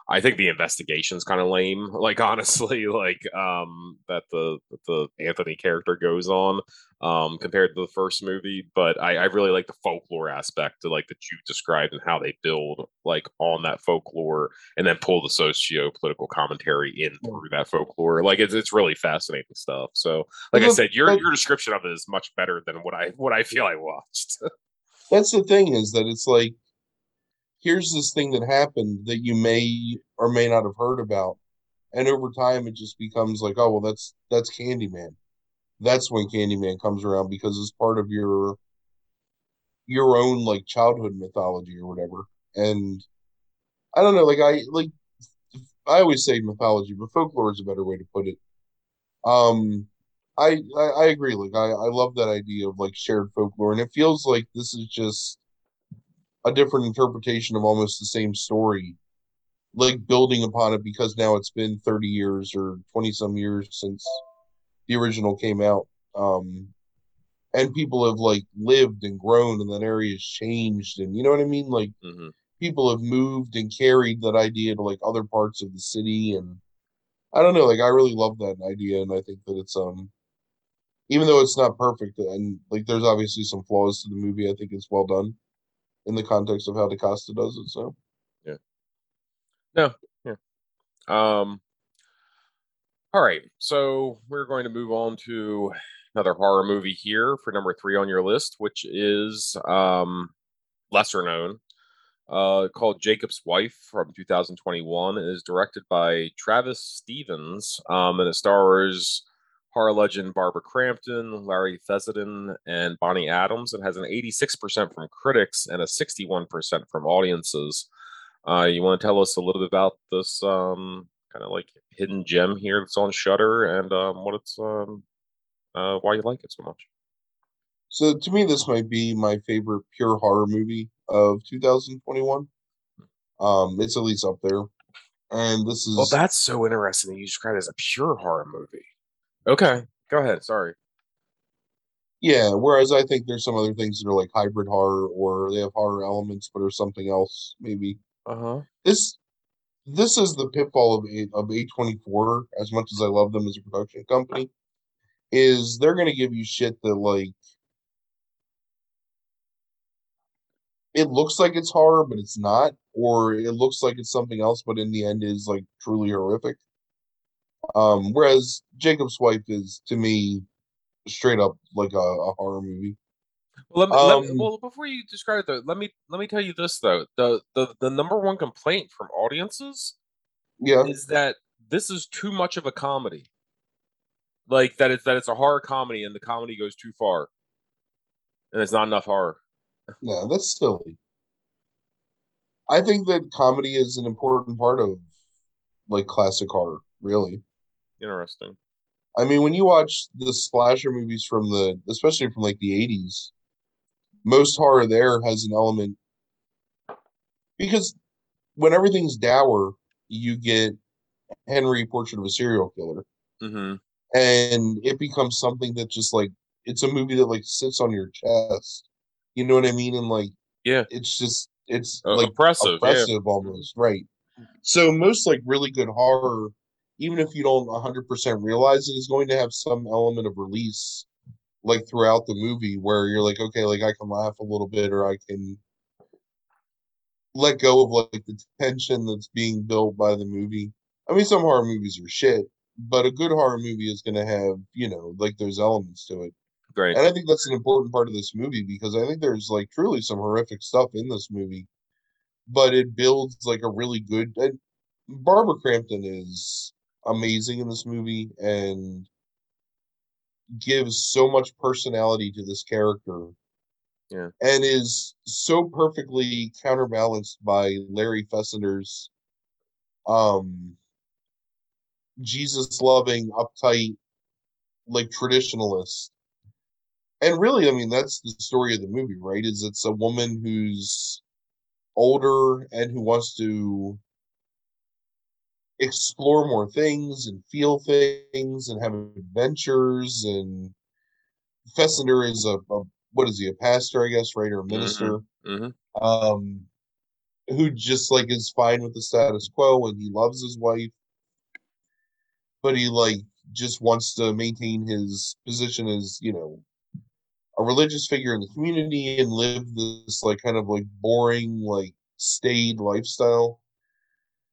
I think the investigation's kind of lame, like honestly, like um that the that the Anthony character goes on um compared to the first movie. But I, I really like the folklore aspect, to like that you described and how they build like on that folklore and then pull the socio political commentary in through that folklore. Like it's it's really fascinating stuff. So like I said, your your description of it is much better than what I what I feel I watched. that's the thing is that it's like here's this thing that happened that you may or may not have heard about and over time it just becomes like oh well that's that's candyman that's when candyman comes around because it's part of your your own like childhood mythology or whatever and I don't know, like I like I always say mythology, but folklore is a better way to put it. Um, I I, I agree. Like I I love that idea of like shared folklore, and it feels like this is just a different interpretation of almost the same story, like building upon it because now it's been thirty years or twenty some years since the original came out. Um, and people have like lived and grown, and that area has changed, and you know what I mean, like. hmm people have moved and carried that idea to like other parts of the city and I don't know, like I really love that idea and I think that it's um even though it's not perfect and like there's obviously some flaws to the movie, I think it's well done in the context of how DaCosta does it. So Yeah. No. Yeah. Um. All right. So we're going to move on to another horror movie here for number three on your list, which is um lesser known. Uh, called Jacob's Wife from 2021. It is directed by Travis Stevens, um, and it stars horror legend Barbara Crampton, Larry Fessenden, and Bonnie Aarons. It has an 86% from critics and a 61% from audiences. Uh, you want to tell us a little bit about this um, kind of like hidden gem here that's on Shudder and um, what it's um, uh, why you like it so much? so to me this might be my favorite pure horror movie of 2021. Um it's at least up there. And this is Well, that's so interesting that you describe it as a pure horror movie. Okay, go ahead. Sorry. yeah, whereas I think there's some other things that are like hybrid horror or they have horror elements but are something else maybe. Uh huh. This this is the pitfall of A of A24, as much as I love them as a production company, is they're gonna give you shit that like it looks like it's horror, but it's not, or it looks like it's something else, but in the end is like truly horrific. Um, whereas Jacob's Wife is to me straight up like a, a horror movie. Well, let me, let me, Um, well before you describe it, though, let me let me tell you this though. The the the number one complaint from audiences yeah, is that this is too much of a comedy. Like that it's that it's a horror comedy and the comedy goes too far, and it's not enough horror. yeah, that's silly. I think that comedy is an important part of like classic horror, really. Interesting. I mean, when you watch the slasher movies from the, especially from like the 80s, most horror there has an element because when everything's dour, you get Henry Portrait of a Serial Killer, Mm-hmm. and it becomes something that just like it's a movie that like sits on your chest. You know what I mean? And like Yeah. it's just it's Uh, like oppressive. Yeah. oppressive almost, right? So most like really good horror, even if you don't 100% realize it, is going to have some element of release like throughout the movie where you're like, okay, like I can laugh a little bit or I can let go of like the tension that's being built by the movie. I mean, some horror movies are shit, but a good horror movie is going to have, you know, like those elements to it. Great. And I think that's an important part of this movie because I think there's like truly some horrific stuff in this movie, but it builds like a really good. And Barbara Crampton is amazing in this movie and gives so much personality to this character. Yeah. And is so perfectly counterbalanced by Larry Fessenden's um Jesus loving, uptight, like traditionalist and really, I mean, that's the story of the movie, right? Is it's a woman who's older and who wants to explore more things and feel things and have adventures. And Fessenden is a, a what is he, a pastor, I guess, right, or a minister, Mm-hmm. um, who just like is fine with the status quo and he loves his wife, but he like just wants to maintain his position as you know a religious figure in the community and live this like kind of like boring like staid lifestyle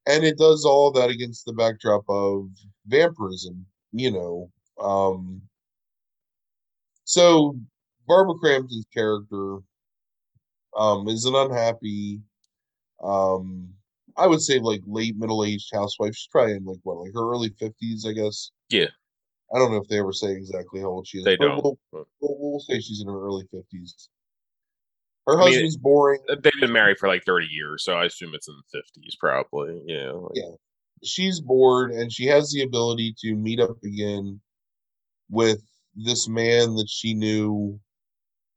and it does all that against the backdrop of vampirism you know um so barbara crampton's character um is an unhappy um i would say like late middle-aged housewife she's probably in like what like her early 50s i guess Yeah. i don't know if they ever say exactly how old she is They but don't. we'll, we'll say she's in her early 50s Her I mean, husband's boring. They've been married for like 30 years, so I assume it's in the 50s, probably. Yeah. like- Yeah. She's bored and she has the ability to meet up again with this man that she knew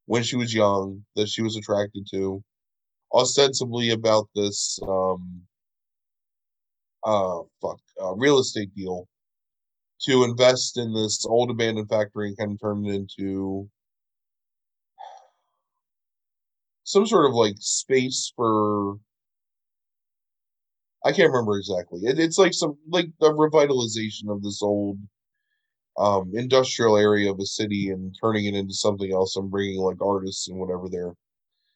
when she was young, that she was attracted to, ostensibly about this um uh fuck uh, real estate deal to invest in this old abandoned factory and kind of turn it into some sort of like space for I can't remember exactly. It, it's like some like the revitalization of this old um industrial area of a city and turning it into something else and bringing like artists and whatever there.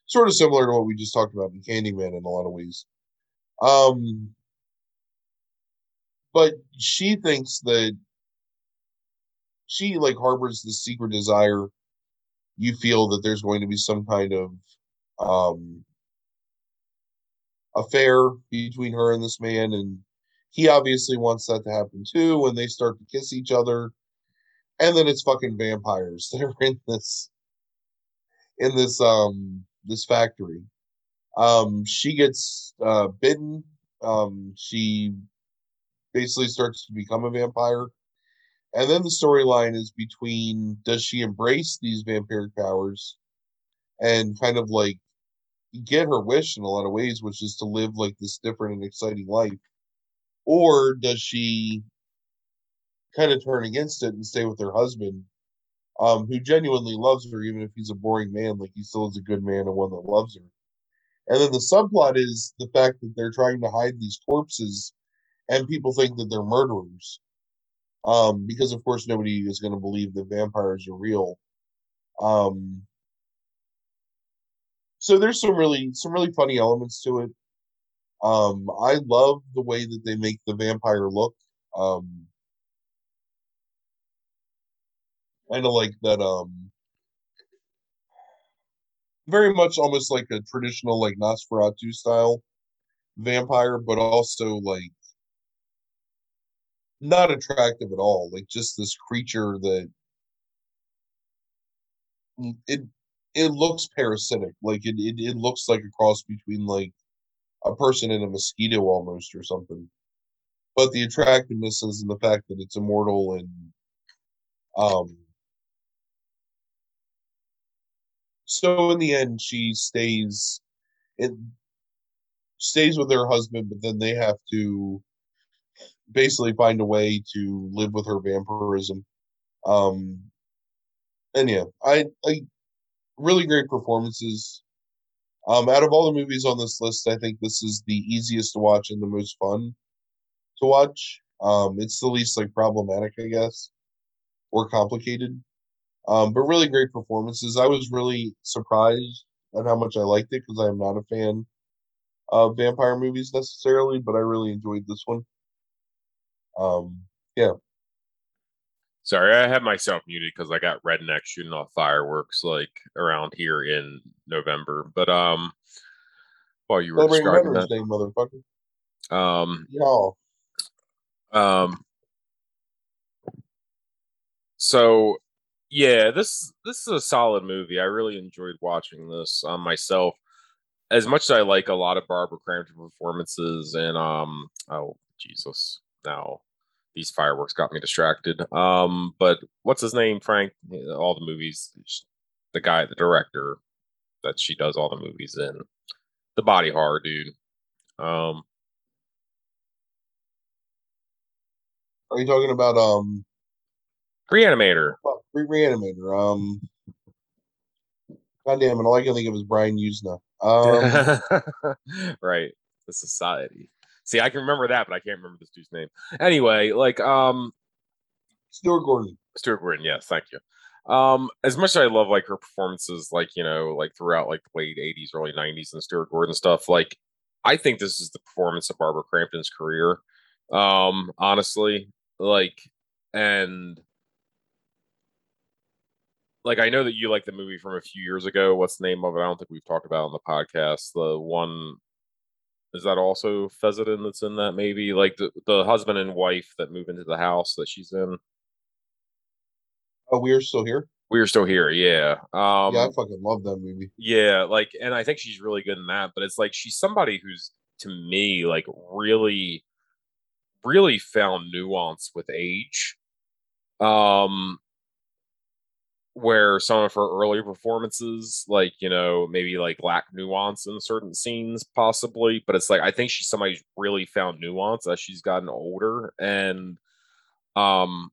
Sort of similar to what we just talked about in Candyman in a lot of ways. Um but she thinks that she like harbors this secret desire you feel that there's going to be some kind of um affair between her and this man and he obviously wants that to happen too When they start to kiss each other. And then it's fucking vampires that are in this in this um this factory. Um she gets uh bitten. Um she basically starts to become a vampire. And then the storyline is between does she embrace these vampiric powers and kind of like get her wish in a lot of ways, which is to live like this different and exciting life? Or does she kind of turn against it and stay with her husband, um, who genuinely loves her, even if he's a boring man, like he still is a good man and one that loves her. And then the subplot is the fact that they're trying to hide these corpses and people think that they're murderers um, because of course nobody is going to believe that vampires are real. Um, so there's some really some really funny elements to it. Um, I love the way that they make the vampire look. Um, kind of like that. Um, very much almost like a traditional like Nosferatu style vampire, but also like not attractive at all. Like just this creature that it it looks parasitic. Like it, it it looks like a cross between like a person and a mosquito almost or something. But the attractiveness is in the fact that it's immortal and um so in the end she stays it stays with her husband, but then they have to basically find a way to live with her vampirism. Um, and yeah, I, I really great performances. Um, out of all the movies on this list, I think this is the easiest to watch and the most fun to watch. Um, it's the least like problematic, I guess, or complicated. Um, but really great performances. I was really surprised at how much I liked it because I am not a fan of vampire movies necessarily, but I really enjoyed this one. Um, yeah. Sorry, I have myself muted because I got redneck shooting off fireworks like around here in November. But um, while you were Celebrating describing Veterans that, Day, motherfucker. um, Y'all. um, so yeah, this this is a solid movie. I really enjoyed watching this um, myself. As much as I like a lot of Barbara Crampton performances and um, oh Jesus, now these fireworks got me distracted. Um, but what's his name, Frank? All the movies, the guy, the director that she does all the movies in, the body horror dude. Um, Are you talking about um Reanimator. fuck, Re- Reanimator? Um God damn it, all I can think of is Brian Yuzna. Um right, the society. See, I can remember that, but I can't remember this dude's name. Anyway, like um, Stuart Gordon. Stuart Gordon. Yes, thank you. Um, as much as I love like her performances, like you know, like throughout like the late '80s, early '90s, and Stuart Gordon stuff, like I think this is the performance of Barbara Crampton's career. Um, honestly, like, and like I know that you like the movie from a few years ago. What's the name of it? I don't think we've talked about on the podcast. The one is that also Fessenden that's in that maybe like the, the husband and wife that move into the house that she's in. Oh, we are still here. We're still here, yeah. Um, yeah, I fucking love that movie. Yeah, like, and I think she's really good in that. But it's like she's somebody who's to me like really, really found nuance with age. Um, where some of her earlier performances, like you know, maybe like lack nuance in certain scenes, possibly. But it's like I think she's somebody who's really found nuance as she's gotten older, and um,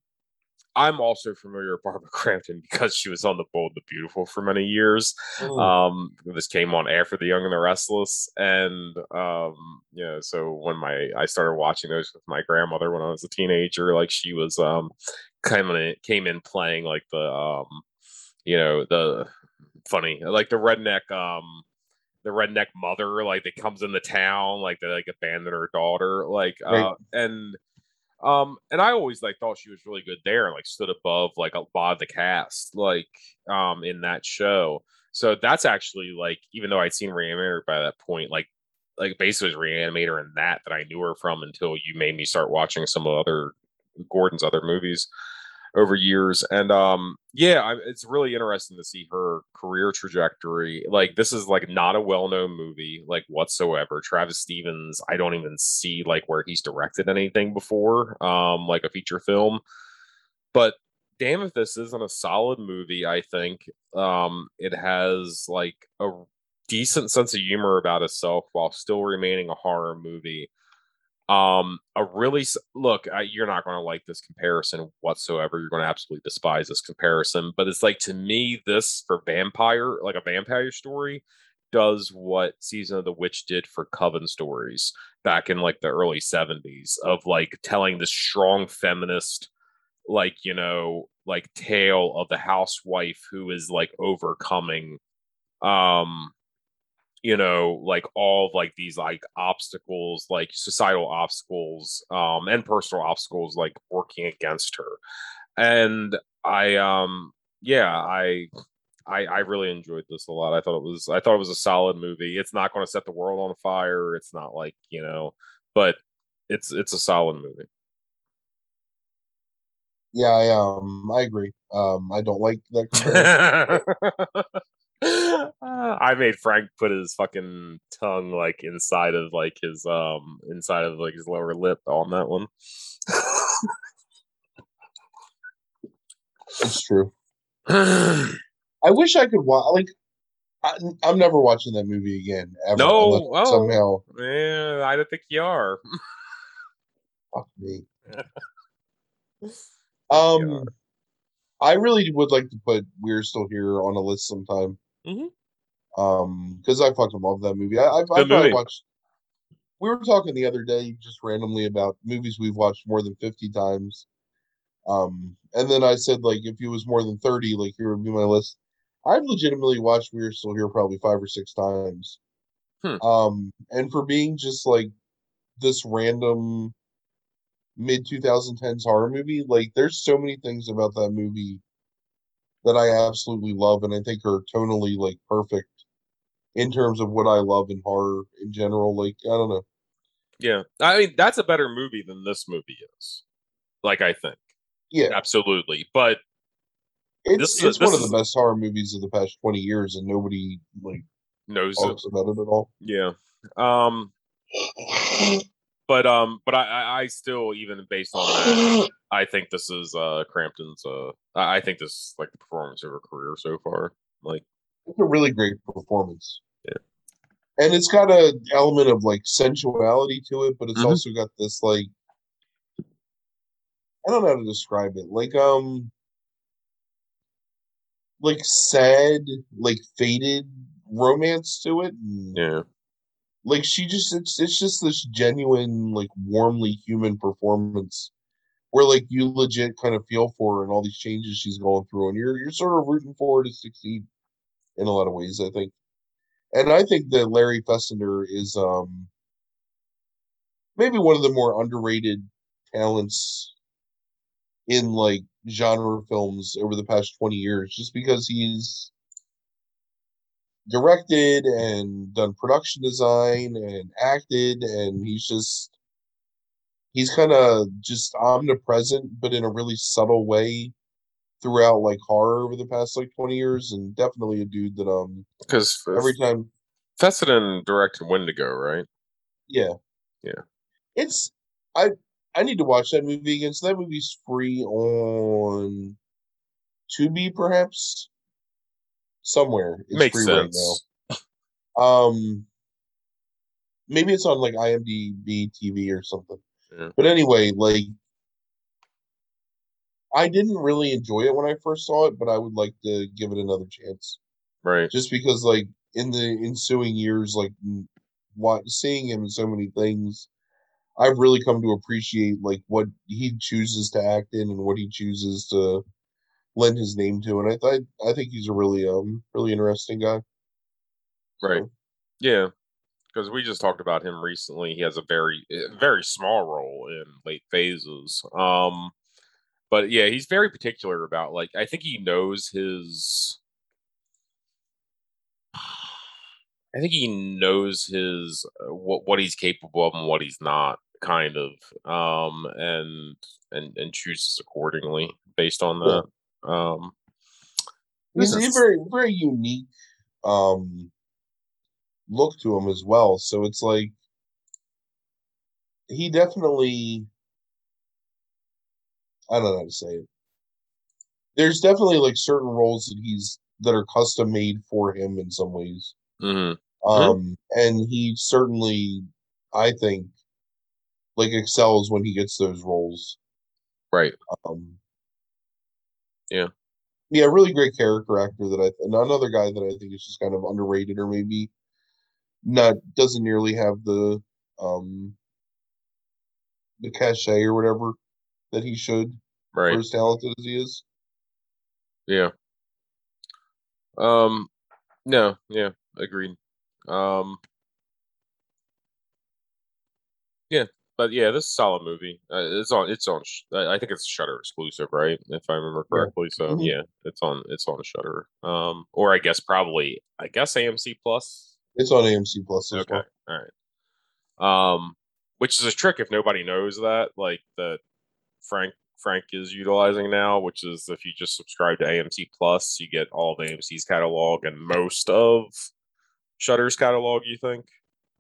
I'm also familiar with Barbara Crampton because she was on The Bold and the Beautiful for many years. Mm. Um, this came on after The Young and the Restless, and um, you know, so when my I started watching those with my grandmother when I was a teenager, like she was um, kind of came in playing like the um, you know, the funny like the redneck um the redneck mother like that comes in the town like they like abandon her daughter like uh Right. and um, and I always like thought she was really good there and like stood above like a lot of the cast, like um in that show. So that's actually like even though I'd seen Reanimator by that point, like like basically Reanimator and that that I knew her from until you made me start watching some of other Gordon's other movies over years. And um yeah, I, it's really interesting to see her career trajectory. Like this is like not a well-known movie like whatsoever. Travis Stevens, I don't even see like where he's directed anything before, um like a feature film. But damn if this isn't a solid movie, I think. Um it has like a decent sense of humor about itself while still remaining a horror movie um a really look I, you're not going to like this comparison whatsoever you're going to absolutely despise this comparison but it's like to me this for vampire like a vampire story does what season of the witch did for coven stories back in like the early 70s of like telling this strong feminist like you know like tale of the housewife who is like overcoming um you know like all of like these like obstacles like societal obstacles um and personal obstacles like working against her and i um yeah i i i really enjoyed this a lot i thought it was i thought it was a solid movie it's not going to set the world on fire it's not like you know but it's it's a solid movie Yeah, I um I agree. Um I don't like that. I made Frank put his fucking tongue like inside of like his um inside of like his lower lip on that one. it's true. I wish I could watch like I, I'm never watching that movie again. Ever, No, oh. somehow yeah, I don't think you are. fuck me. Um, I really would like to put We're Still Here on a list sometime. Mhm. Um, because I fucking love that movie. I, Good probably movie. watched. We were talking the other day just randomly about movies we've watched more than fifty times. Um, and then I said like if it was more than thirty, like here would be my list. I've legitimately watched We're Still Here probably five or six times. Hmm. Um, and for being just like this random mid 2010s horror movie, like there's so many things about that movie that I absolutely love and I think are tonally like perfect in terms of what I love in horror in general. Like, I don't know. Yeah, I mean that's a better movie than this movie is. Like I think Yeah, absolutely, but it's this is- it's one this of the best horror movies of the past 20 years and nobody like knows it. about it at all. Yeah. Um. But um. But I, I I still even based on that I think this is uh Crampton's uh I I think this is like the performance of her career so far. Like It's a really great performance. Yeah. And it's got a element of like sensuality to it, but it's Mhm. also got this like I don't know how to describe it. Like um like sad, like faded romance to it. And, yeah. Like she just it's it's just this genuine, like warmly human performance where like you legit kind of feel for her and all these changes she's going through and you're you're sort of rooting for her to succeed in a lot of ways, I think. And I think that Larry Fessenden is um maybe one of the more underrated talents in like genre films over the past 20 years just because he's directed and done production design and acted and he's just he's kind of just omnipresent but in a really subtle way throughout like horror over the past like 20 years and definitely a dude that um Because every time Fessenden directed Wendigo, right? yeah. Yeah. It's I I need to watch that movie again. So that movie's free on Tubi perhaps somewhere. It's Makes free sense. right now. Um maybe it's on like IMDb TV or something. Yeah. But anyway, like I didn't really enjoy it when I first saw it, but I would like to give it another chance. Right. Just because like in the ensuing years, like seeing him in so many things, I've really come to appreciate like what he chooses to act in and what he chooses to lend his name to. And I thought I think he's a really um really interesting guy. Right. So, Yeah. Because we just talked about him recently. He has a very very small role in late phases. Um but yeah, he's very particular about like I think he knows his I think he knows his uh, what what he's capable of and what he's not kind of um and and and chooses accordingly based on that. Um he's a very very unique um look to him as well. So it's like he definitely I don't know how to say it. There's definitely like certain roles that he's that are custom made for him in some ways. mhm. Um and he certainly I think like excels when he gets those roles. right. Um Yeah. Yeah, really great character actor that I and another guy that I think is just kind of underrated or maybe not doesn't nearly have the um the cachet or whatever that he should for Right. as talented as he is. Yeah. Um no, yeah, agreed. Um Yeah, but yeah, this is a solid movie. Uh, it's on it's on I think it's Shudder exclusive, right? If I remember correctly. So Mhm. yeah, it's on it's on Shudder. Um or I guess probably I guess AMC Plus. It's on AMC Plus Okay. well. All right. Um which is a trick if nobody knows that like that Frank Frank is utilizing now, which is if you just subscribe to AMC Plus, you get all of AMC's catalog and most of Shudder's catalog, you think?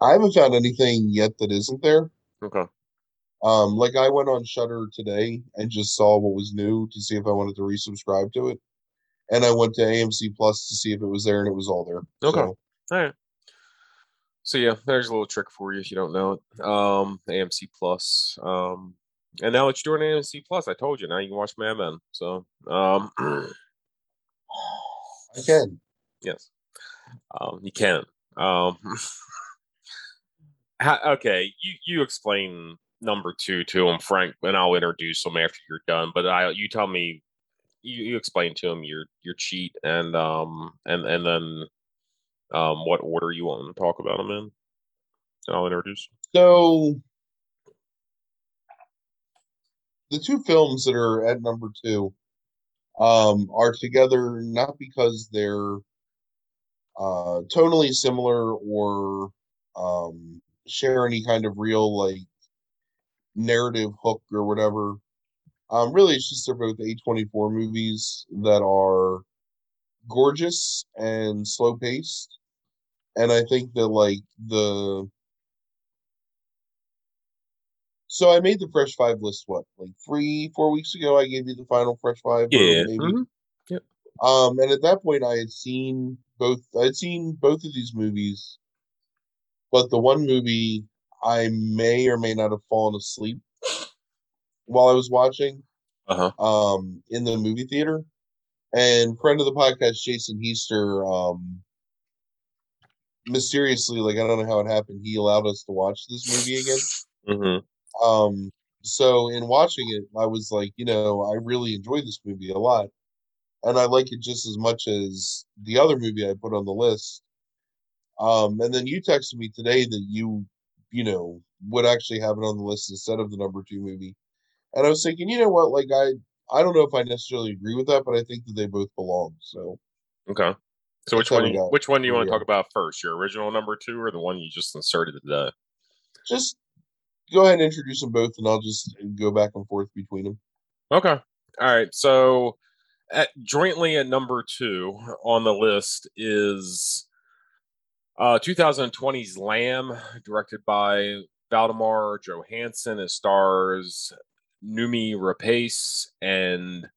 I haven't found anything yet that isn't there. Okay. Um, like I went on Shudder today and just saw what was new to see if I wanted to resubscribe to it, and I went to AMC Plus to see if it was there, and it was all there. Okay. So, All right. So yeah, there's a little trick for you if you don't know it. Um, AMC Plus. Um, and now that you're doing AMC Plus, I told you now you can watch Mad Men. So um, I can. yes, um, you can. Um, ha- okay, you you explain number two to him, Frank, and I'll introduce him after you're done. But I, you tell me, you, you explain to him your your cheat and um and and then um what order you want to talk about him in, and I'll introduce. So the two films that are at number two um, are together not because they're uh, tonally similar or um, share any kind of real like narrative hook or whatever. Um, really, it's just they're both A24 movies that are gorgeous and slow paced. And I think that like the so I made the Fresh Five list what, like three, four weeks ago I gave you the final Fresh Five. or Yeah. maybe mhm. um, and at that point, I had seen both. I had seen both of these movies, but the one movie I may or may not have fallen asleep while I was watching Uh-huh. um, in the movie theater. And friend of the podcast, Jason Heaster, um, mysteriously, like I don't know how it happened, he allowed us to watch this movie again. Mhm. Um, so in watching it, I was like, you know, I really enjoy this movie a lot. And I like it just as much as the other movie I put on the list. Um, and then you texted me today that you, you know, would actually have it on the list instead of the number two movie. And I was thinking, you know what, like I I don't know if I necessarily agree with that, but I think that they both belong. So Okay. So which one? you- Which one do you want to talk about first? Your original number two, or the one you just inserted today? just go ahead and introduce them both and I'll just go back and forth between them. Okay. All right. So at, jointly at number two on the list is uh, 2020's Lamb, directed by Valdimar Jóhannsson. It stars Noomi Rapace and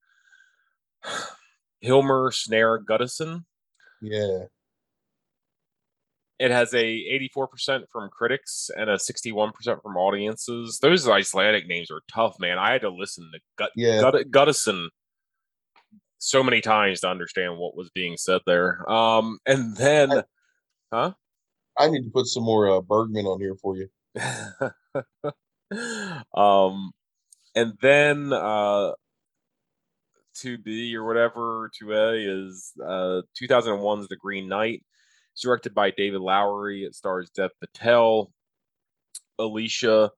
Hilmir Snær Guðnason. Yeah. It has a 84% from critics and a 61% from audiences. Those Icelandic names are tough, man. I had to listen to Gut, Yeah. Gut, so many times to understand what was being said there. Um, and then, huh? I need to put some more uh, Bergman on here for you. um, and then uh, to B or whatever 2A is uh 2001's The Green Knight. It's directed by David Lowery. It stars Dev Patel, Alicia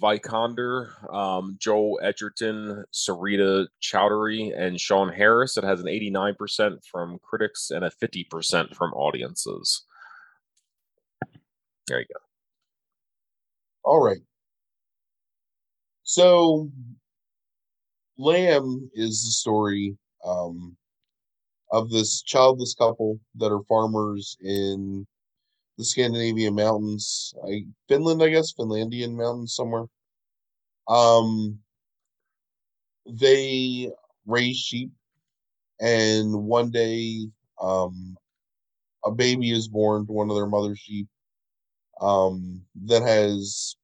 Vikander, um, Joel Edgerton, Sarita Choudhury, and Sean Harris. It has an 89% from critics and a 50% from audiences. There you go. All right. So, Lamb is the story um, of this childless couple that are farmers in the Scandinavian mountains, I, Finland, I guess, Finlandian mountains somewhere. Um, they raise sheep, and one day, um, a baby is born to one of their mother sheep um, that has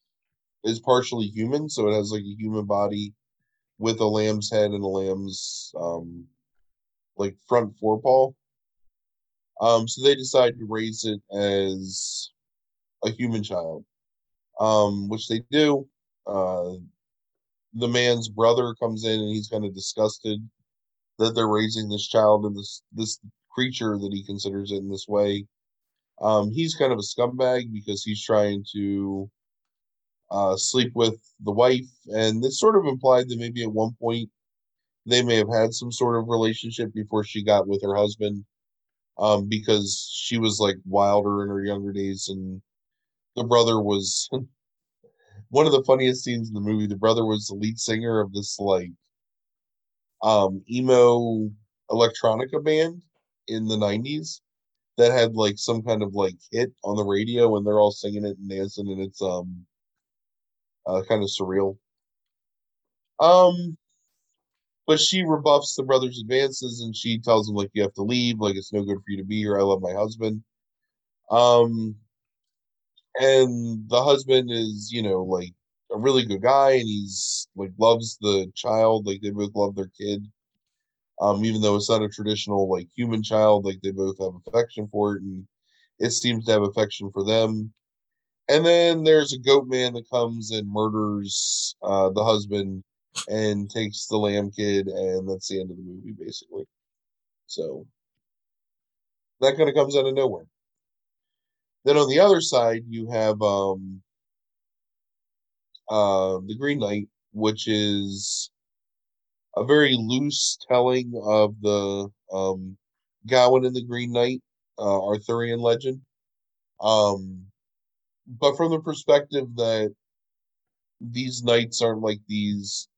is partially human, so it has like a human body with a lamb's head and a lamb's um, like front forepaw. Um, so they decide to raise it as a human child, um, which they do. Uh, the man's brother comes in and he's kind of disgusted that they're raising this child and this this creature that he considers it in this way. Um, he's kind of a scumbag because he's trying to uh, sleep with the wife, and it's sort of implied that maybe at one point they may have had some sort of relationship before she got with her husband, um, because she was like wilder in her younger days, and the brother was one of the funniest scenes in the movie. The brother was the lead singer of this like um emo electronica band in the 90s that had like some kind of like hit on the radio and they're all singing it and dancing and it's um uh, kind of surreal um but she rebuffs the brother's advances and she tells him like you have to leave like it's no good for you to be here i love my husband. Um and the husband is you know like a really good guy and he's like loves the child like they both love their kid. Um even though it's not a traditional like human child like they both have affection for it and it seems to have affection for them. And then there's a goat man that comes and murders uh the husband and takes the lamb kid and that's the end of the movie basically so that kind of comes out of nowhere then on the other side you have um uh the green knight which is a very loose telling of the um, Gawain and the Green Knight, uh, Arthurian legend. Um, but from the perspective that these knights aren't like these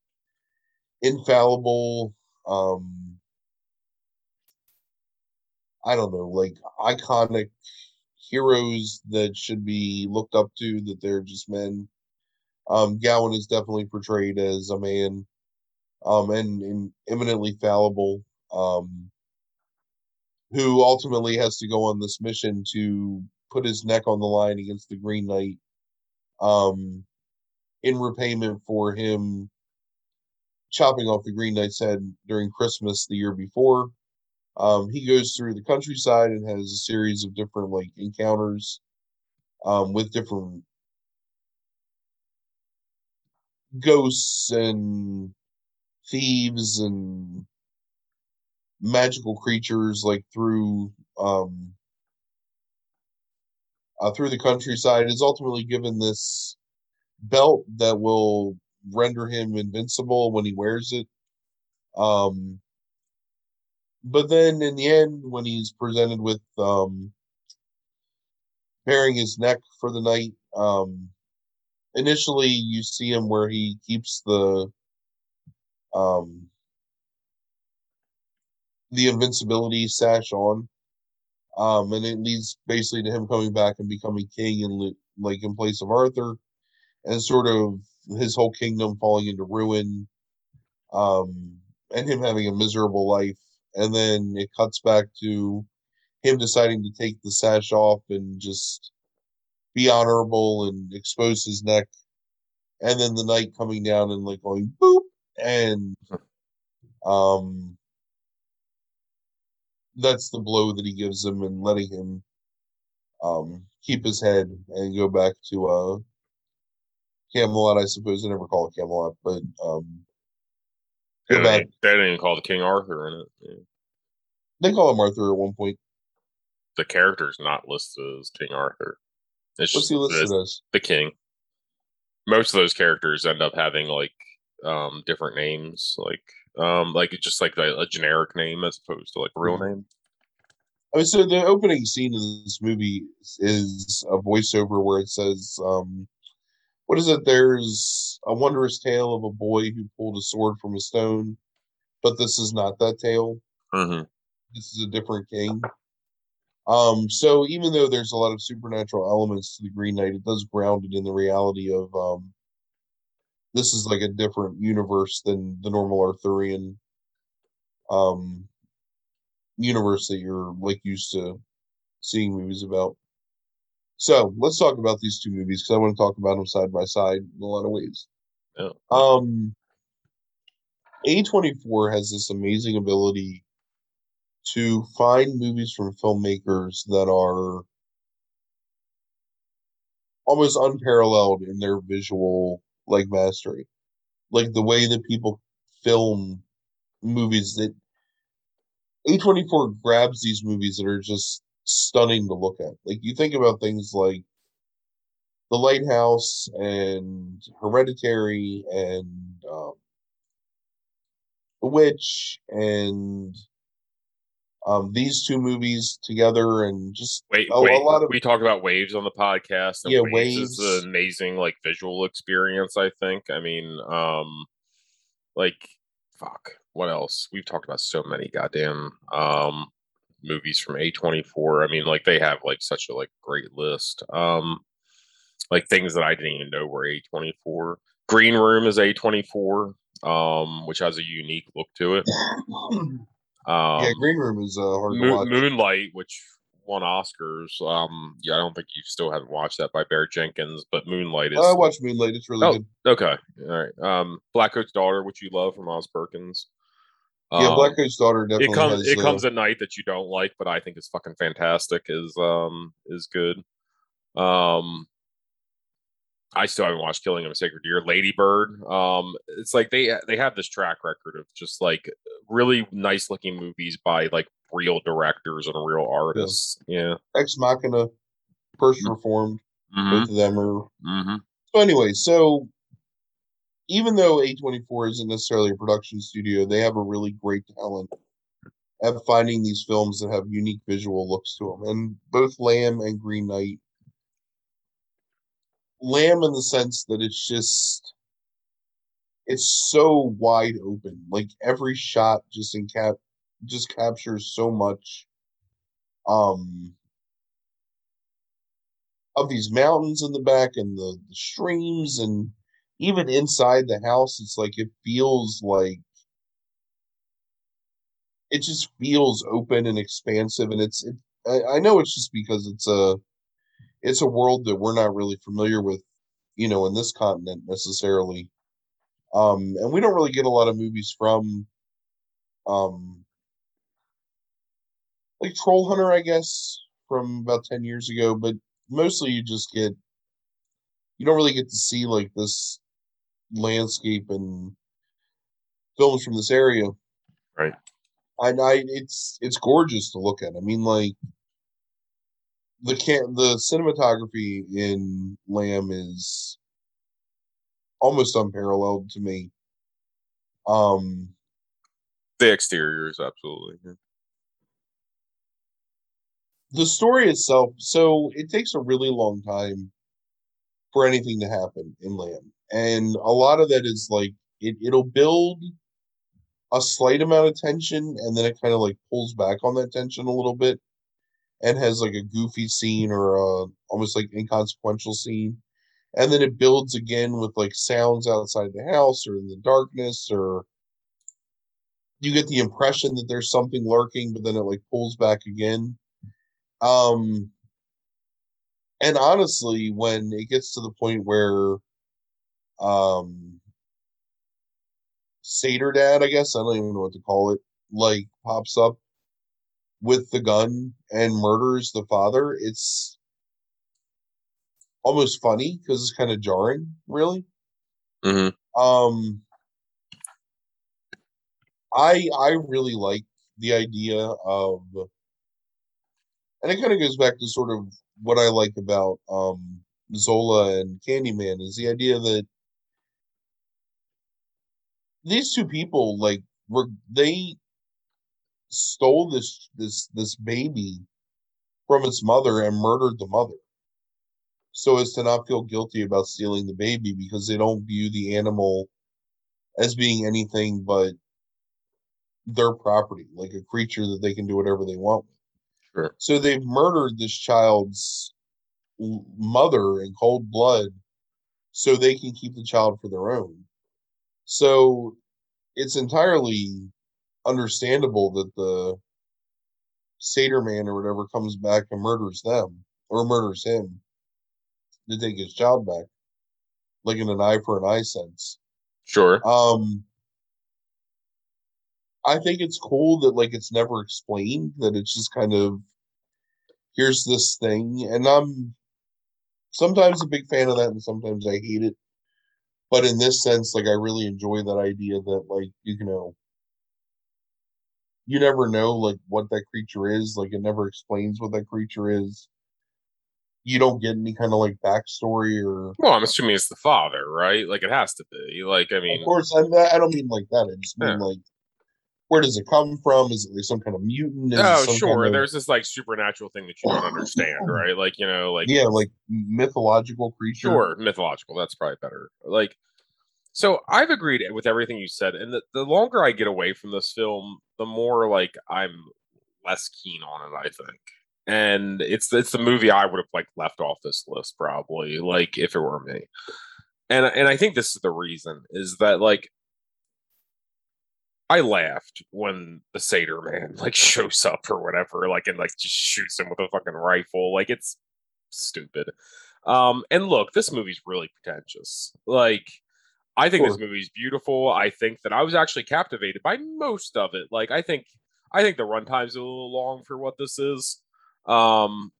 infallible, um, I don't know, like iconic heroes that should be looked up to, that they're just men. Um, Gawain is definitely portrayed as a man um, and, and eminently fallible, um, who ultimately has to go on this mission to put his neck on the line against the Green Knight, um, in repayment for him chopping off the Green Knight's head during Christmas the year before. Um, he goes through the countryside and has a series of different like encounters um, with different ghosts and thieves and magical creatures like through um uh, through the countryside is ultimately given this belt that will render him invincible when he wears it um but then in the end when he's presented with um bearing his neck for the night um initially you see him where he keeps the um the invincibility sash on. Um, and it leads basically to him coming back and becoming king and like in place of Arthur, and sort of his whole kingdom falling into ruin, um, and him having a miserable life. And then it cuts back to him deciding to take the sash off and just be honorable and expose his neck. And then the knight coming down and like going boop and um that's the blow that he gives him and letting him um keep his head and go back to uh Camelot, I suppose. I never call it Camelot, but um they. They didn't even call the King Arthur in it. Yeah. They call him Arthur at one point. The character is not listed as King Arthur. It's What's he listed the, as? The king. Most of those characters end up having like um different names, like um like it's just like a, a generic name as opposed to like a real mm-hmm. name. I mean, so the opening scene of this movie is a voiceover where it says, um, "What is it? There's a wondrous tale of a boy who pulled a sword from a stone, but this is not that tale. Mm-hmm. This is a different king." Um, so even though there's a lot of supernatural elements to the Green Knight, it does ground it in the reality of um, this is like a different universe than the normal Arthurian um, universe that you're like used to seeing movies about. So let's talk about these two movies because I want to talk about them side by side in a lot of ways. Yeah. Um, A24 has this amazing ability to find movies from filmmakers that are almost unparalleled in their visual like mastery like the way that people film movies that a24 grabs these movies that are just stunning to look at like you think about things like the lighthouse and hereditary and um, the witch and um, these two movies together and just wait, a, wait. A lot of we talk about waves on the podcast. yeah, waves, waves is an amazing like visual experience. I think. I mean, um, like fuck. What else? We've talked about so many goddamn um movies from A24. I mean, like they have like such a like great list. Um, like things that I didn't even know were A24. Green Room is A24, um, which has a unique look to it. Um, yeah, Green Room is uh, hard Mo- to watch. Moonlight, which won Oscars. Um, yeah, I don't think you still haven't watched that by Barry Jenkins, but Moonlight is. I watched Moonlight. It's really oh, good. Okay, all right. Um, Blackcoat's Daughter, which you love from Oz Perkins. Um, yeah, Blackcoat's Daughter definitely. It comes. It uh, comes at night that you don't like, but I think it's fucking fantastic. Is um is good. Um, I still haven't watched Killing of a Sacred Deer. Ladybird. Um, it's like they they have this track record of just like really nice looking movies by like real directors and real artists. Yeah. yeah. Ex Machina, 1st mm-hmm. Reformed. Mm-hmm. Both of them are. Mm-hmm. So anyway, so even though A24 isn't necessarily a production studio, they have a really great talent at finding these films that have unique visual looks to them. And both Lamb and Green Knight Lamb in the sense that it's just it's so wide open. Like every shot just in cap just captures so much um of these mountains in the back and the, the streams and even inside the house it's like it feels like it just feels open and expansive and it's it, I, I know it's just because it's a it's a world that we're not really familiar with, you know, in this continent necessarily. Um, and we don't really get a lot of movies from, um, like Troll Hunter, I guess, from about ten years ago. But mostly, you just get, you don't really get to see like this landscape and films from this area. Right. And I, it's it's gorgeous to look at. I mean, like the can the cinematography in Lamb is almost unparalleled to me. Um, the exteriors, absolutely. Yeah. The story itself, so it takes a really long time for anything to happen in Lamb, and a lot of that is like it, it'll build a slight amount of tension and then it kind of like pulls back on that tension a little bit and has like a goofy scene or a almost like inconsequential scene. And then it builds again with like sounds outside the house or in the darkness or you get the impression that there's something lurking but then it like pulls back again. Um and honestly when it gets to the point where um satyr dad i guess. I don't even know what to call it like pops up with the gun and murders the father. It's almost funny because it's kind of jarring really. Mm-hmm. um i i really like the idea of and it kind of goes back to sort of what i like about um zola and candyman is the idea that these two people like were they stole this this this baby from its mother and murdered the mother. So as to not feel guilty about stealing the baby because they don't view the animal as being anything but their property like a creature that they can do whatever they want with. Sure. so they've murdered this child's mother in cold blood so they can keep the child for their own so it's entirely understandable that the satyr man or whatever comes back and murders them or murders him to take his child back like in an eye for an eye sense Sure. um i think it's cool that like it's never explained that it's just kind of here's this thing and i'm sometimes a big fan of that and sometimes i hate it but in this sense like i really enjoy that idea that like you know you never know like what that creature is like it never explains what that creature is you don't get any kind of like backstory or Well, I'm assuming it's the father, right? Like it has to be. Like I mean, of course I'm i don't mean like that i just mean Yeah. like where does it come from is it like some kind of mutant is oh sure. kind of- There's this like supernatural thing that you don't understand, right? Like you know, like yeah like mythological creature sure mythological. That's probably better. Like so, I've agreed with everything you said, and the, the longer I get away from this film, the more like I'm less keen on it. I think. And it's it's the movie I would have like left off this list probably, like if it were me. And and I think this is the reason is that like I laughed when the satyr man like shows up or whatever, like and like just shoots him with a fucking rifle. Like it's stupid. Um, and look, this movie's really pretentious. Like, I think this movie's beautiful. I think that I was actually captivated by most of it. Like, I think I think the runtime's a little long for what this is. Um,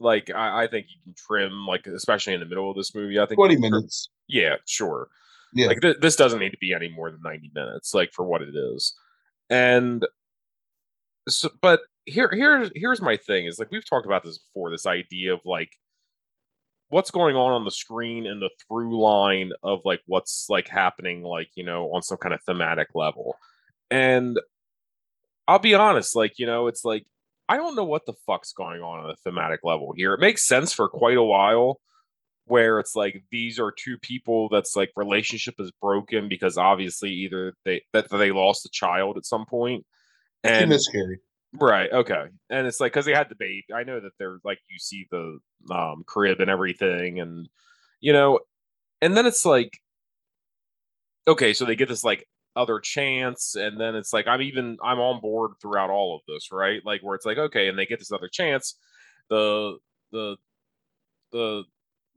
like I, I think you can trim, like especially in the middle of this movie. I think 20 you trim- minutes yeah, sure. Yeah Like th- this doesn't need to be any more than 90 minutes, like for what it is. And so, but here, here, here's my thing: is like we've talked about this before. This idea of like what's going on on the screen and the through line of like what's like happening, like you know, on some kind of thematic level. And I'll be honest, like you know, it's like I don't know what the fuck's going on on a thematic level here. It makes sense for quite a while where it's like these are two people that's like relationship is broken because obviously either they that they lost a child at some point and miscarried right okay and it's like because they had the baby i know that they're like you see the um crib and everything and you know and then it's like okay so they get this like other chance and then it's like i'm even i'm on board throughout all of this right? Like where it's like okay and they get this other chance the the the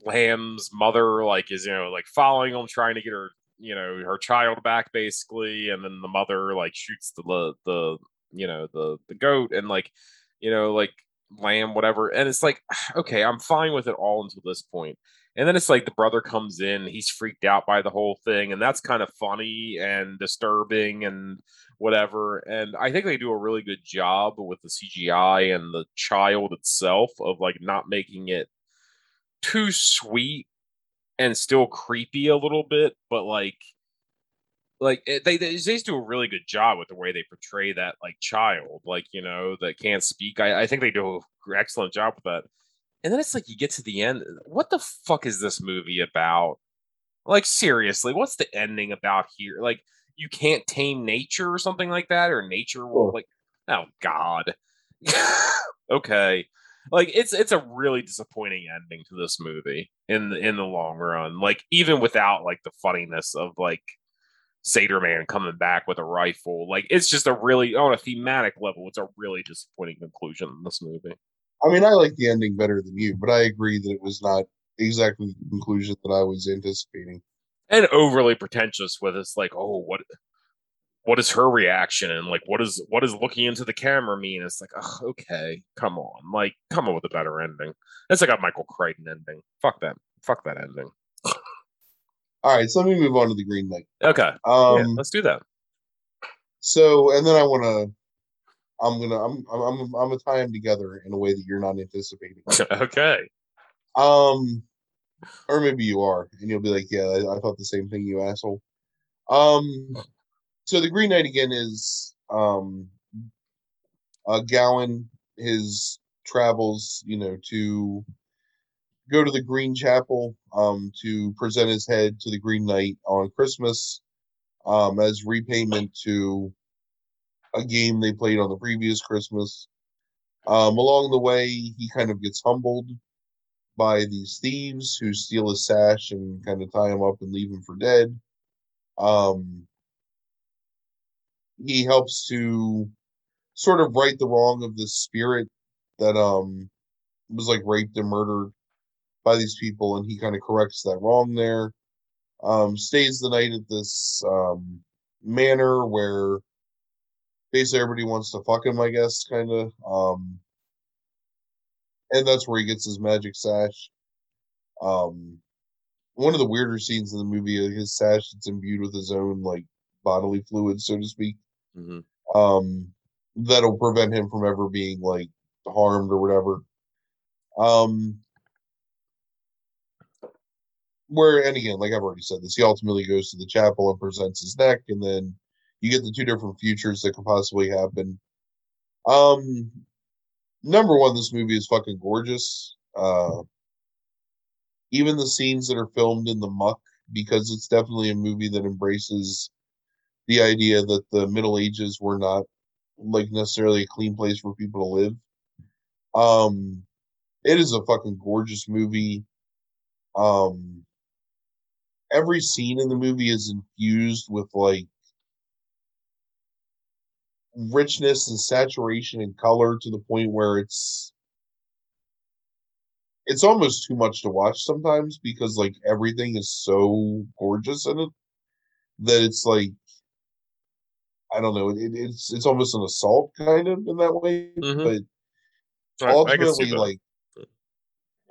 lamb's mother like is you know like following them trying to get her you know her child back basically and then the mother like shoots the, the you know the the goat and like you know like lamb whatever and it's like okay i'm fine with it all until this point. And then it's like the brother comes in he's freaked out by the whole thing and that's kind of funny and disturbing and whatever and i think they do a really good job with the cgi and the child itself of like not making it too sweet and still creepy a little bit but like like eh, they, they they just do a really good job with the way they portray that like child like you know that can't speak. I, I think they do an excellent job with that. And then it's like you get to the end what the fuck is this movie about? Like seriously what's the ending about here? Like you can't tame nature or something like that, or nature will like oh god. okay. Like it's it's a really disappointing ending to this movie in the in the long run. Like even without like the funniness of like Satyr Man coming back with a rifle. Like it's just a really on a thematic level, it's a really disappointing conclusion in this movie. I mean, I like the ending better than you, but I agree that it was not exactly the conclusion that I was anticipating. And overly pretentious with it's like, oh, what what is her reaction and like what is what does looking into the camera mean? It's like, oh, okay, come on, like come up with a better ending. It's like a Michael Crichton ending. Fuck that. Fuck that ending. All right, so let me move on to the Green Knight. Okay, Um, yeah, let's do that. so and then I want to, I'm gonna, I'm, I'm, I'm, I'm gonna tie them together in a way that you're not anticipating. okay. Um, or maybe you are, and you'll be like, "Yeah, I, I thought the same thing, you asshole." Um, so the Green Knight again is um, uh, Gawain. His travels, you know, to go to the Green Chapel um, to present his head to the Green Knight on Christmas um, as repayment to a game they played on the previous Christmas. Um, along the way, he kind of gets humbled by these thieves who steal his sash and kind of tie him up and leave him for dead. Um, he helps to sort of right the wrong of the spirit that um was like raped and murdered by these people, and he kind of corrects that wrong there. Um, stays the night at this um manor where basically everybody wants to fuck him, I guess, kind of. Um, and that's where he gets his magic sash. Um, one of the weirder scenes in the movie, uh, his sash that's imbued with his own like bodily fluids, so to speak. Hmm Um, that'll prevent him from ever being like harmed or whatever. Um, where and again, like I've already said this, he ultimately goes to the chapel and presents his neck, and then you get the two different futures that could possibly happen. Um, number one, this movie is fucking gorgeous. Uh, even the scenes that are filmed in the muck, because it's definitely a movie that embraces the idea that the Middle Ages were not like necessarily a clean place for people to live. Um, it is a fucking gorgeous movie. Um, every scene in the movie is infused with like richness and saturation and color to the point where it's it's almost too much to watch sometimes because like everything is so gorgeous in it that it's like I don't know it, it's it's almost an assault kind of in that way Mhm. but I, I ultimately like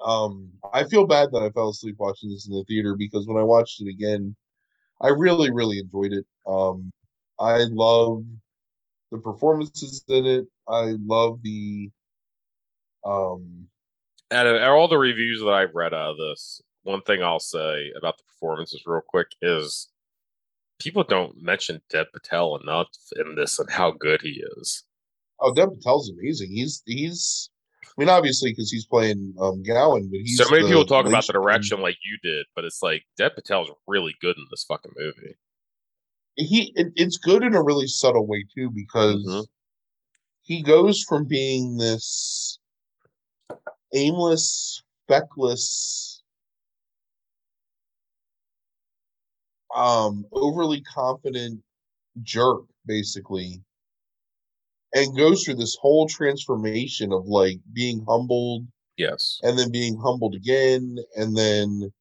um i feel bad that i fell asleep watching this in the theater because when i watched it again i really really enjoyed it. Um i love the performances in it. I love the um out of all the reviews that I've read out of this, one thing I'll say about the performances real quick is people don't mention Dev Patel enough in this and how good he is. oh Dev Patel's amazing he's he's i mean obviously because he's playing um Gawain but he's so many people talk about the direction like you did, but it's like Dev Patel's really good in this fucking movie. he it, it's good in a really subtle way too because Mhm. he goes from being this aimless feckless um overly confident jerk basically and goes through this whole transformation of like being humbled Yes. and then being humbled again and then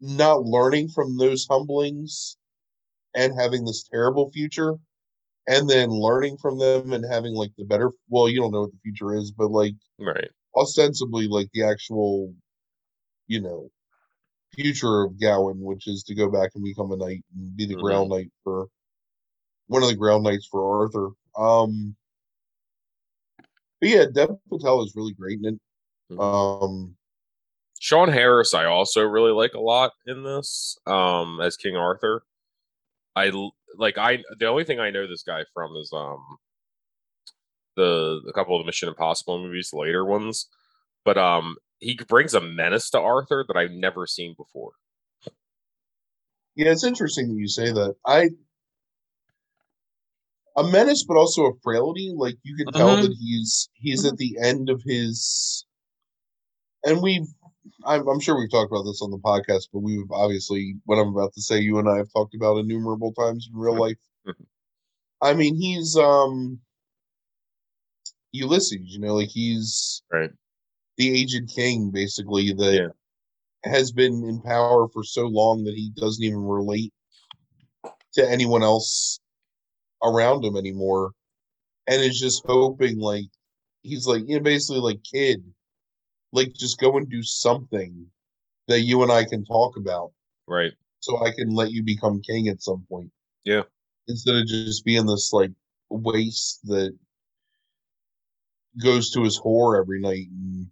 not learning from those humblings and having this terrible future and then learning from them and having like the better well you don't know what the future is but like Right. ostensibly like the actual you know future of Gawain which is to go back and become a knight and be the Mhm. ground knight for one of the ground knights for Arthur um but yeah Dev Patel is really great in it Mhm. um Sean Harris, I also really like a lot in this um, as King Arthur. I like I the only thing I know this guy from is um the a couple of the Mission Impossible movies, later ones, but um he brings a menace to Arthur that I've never seen before. Yeah, it's interesting that you say that. I a menace, but also a frailty. Like you can tell Mhm. that he's he's at the end of his. And we've, I'm, I'm sure we've talked about this on the podcast, but we've obviously, what I'm about to say, you and I have talked about innumerable times in real life. Mhm. I mean, he's um Ulysses, you know, like he's Right. The aged king, basically that Yeah. has been in power for so long that he doesn't even relate to anyone else around him anymore, and is just hoping like he's like you know basically like kid, like just go and do something that you and I can talk about, Right. so I can let you become king at some point. Yeah. Instead of just being this like waste that goes to his whore every night and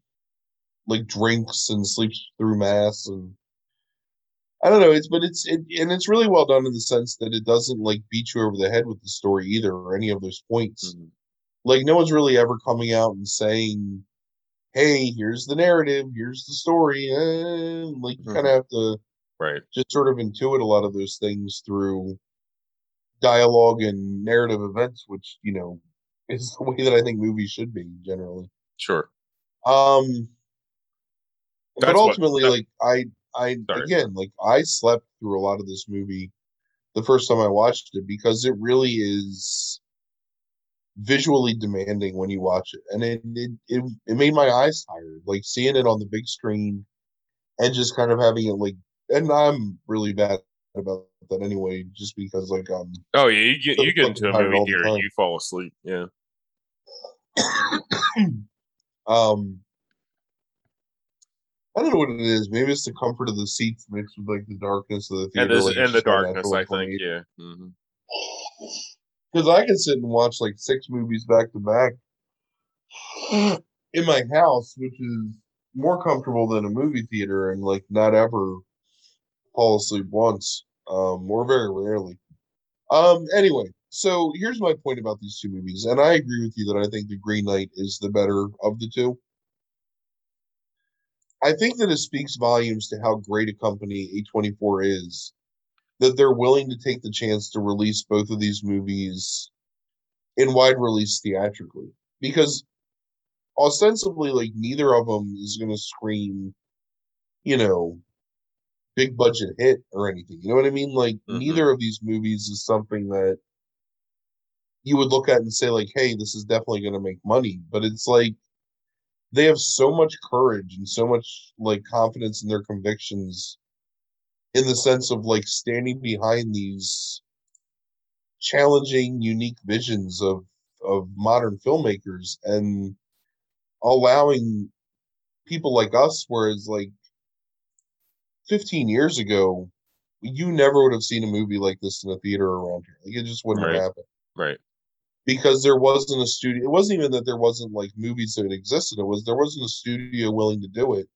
like drinks and sleeps through mass and I don't know. It's but it's it, and it's really well done in the sense that it doesn't like beat you over the head with the story either or any of those points. Mhm. Like no one's really ever coming out and saying, "Hey, here's the narrative, here's the story." And like you Mhm. kind of have to Right. just sort of intuit a lot of those things through dialogue and narrative events, which you know is the way that I think movies should be generally. Sure. Um, That's what- ultimately, that- like I, I Sorry. again, like I slept through a lot of this movie the first time I watched it because it really is visually demanding when you watch it, and it it it, it made my eyes tired. Like seeing it on the big screen and just kind of having it like, and I'm really bad about that anyway, just because like um Oh yeah, you get you get into a movie time. and you fall asleep. Yeah. um I don't know what it is. Maybe it's the comfort of the seats mixed with like the darkness of the theater. And like, and the darkness, I think. Yeah. Because I can sit and watch like six movies back to back in my house, which is more comfortable than a movie theater, and like not ever fall asleep once, um, or very rarely. Um, anyway, so here's my point about these two movies, and I agree with you that I think The Green Knight is the better of the two. I think that it speaks volumes to how great a company A24 is that they're willing to take the chance to release both of these movies in wide release theatrically because ostensibly like neither of them is going to scream you know big budget hit or anything you know what i mean like Mhm. neither of these movies is something that you would look at and say like hey this is definitely going to make money but it's like they have so much courage and so much like confidence in their convictions in the sense of like standing behind these challenging unique visions of of modern filmmakers and allowing people like us whereas like 15 years ago you never would have seen a movie like this in a theater around here like it just wouldn't Right. have happened Right. Because there wasn't a studio it wasn't even that there wasn't like movies that existed it was there wasn't a studio willing to do it.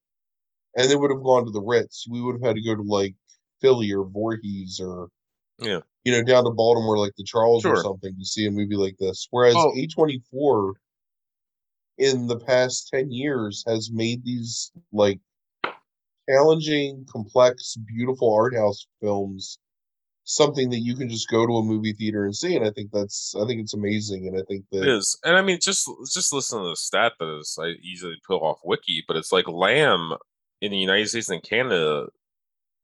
And they would have gone to the ritz. We would have had to go to like philly or Voorhees or Yeah. you know down to baltimore like the charles or something to see a movie like this. Whereas Well- a24 in the past 10 years has made these like challenging complex beautiful art house films something that you can just go to a movie theater and see and i think that's i think it's amazing and i think It that is, and I mean, just just listen to the stat that is I easily pull off Wiki, but it's like Lamb in the United States and Canada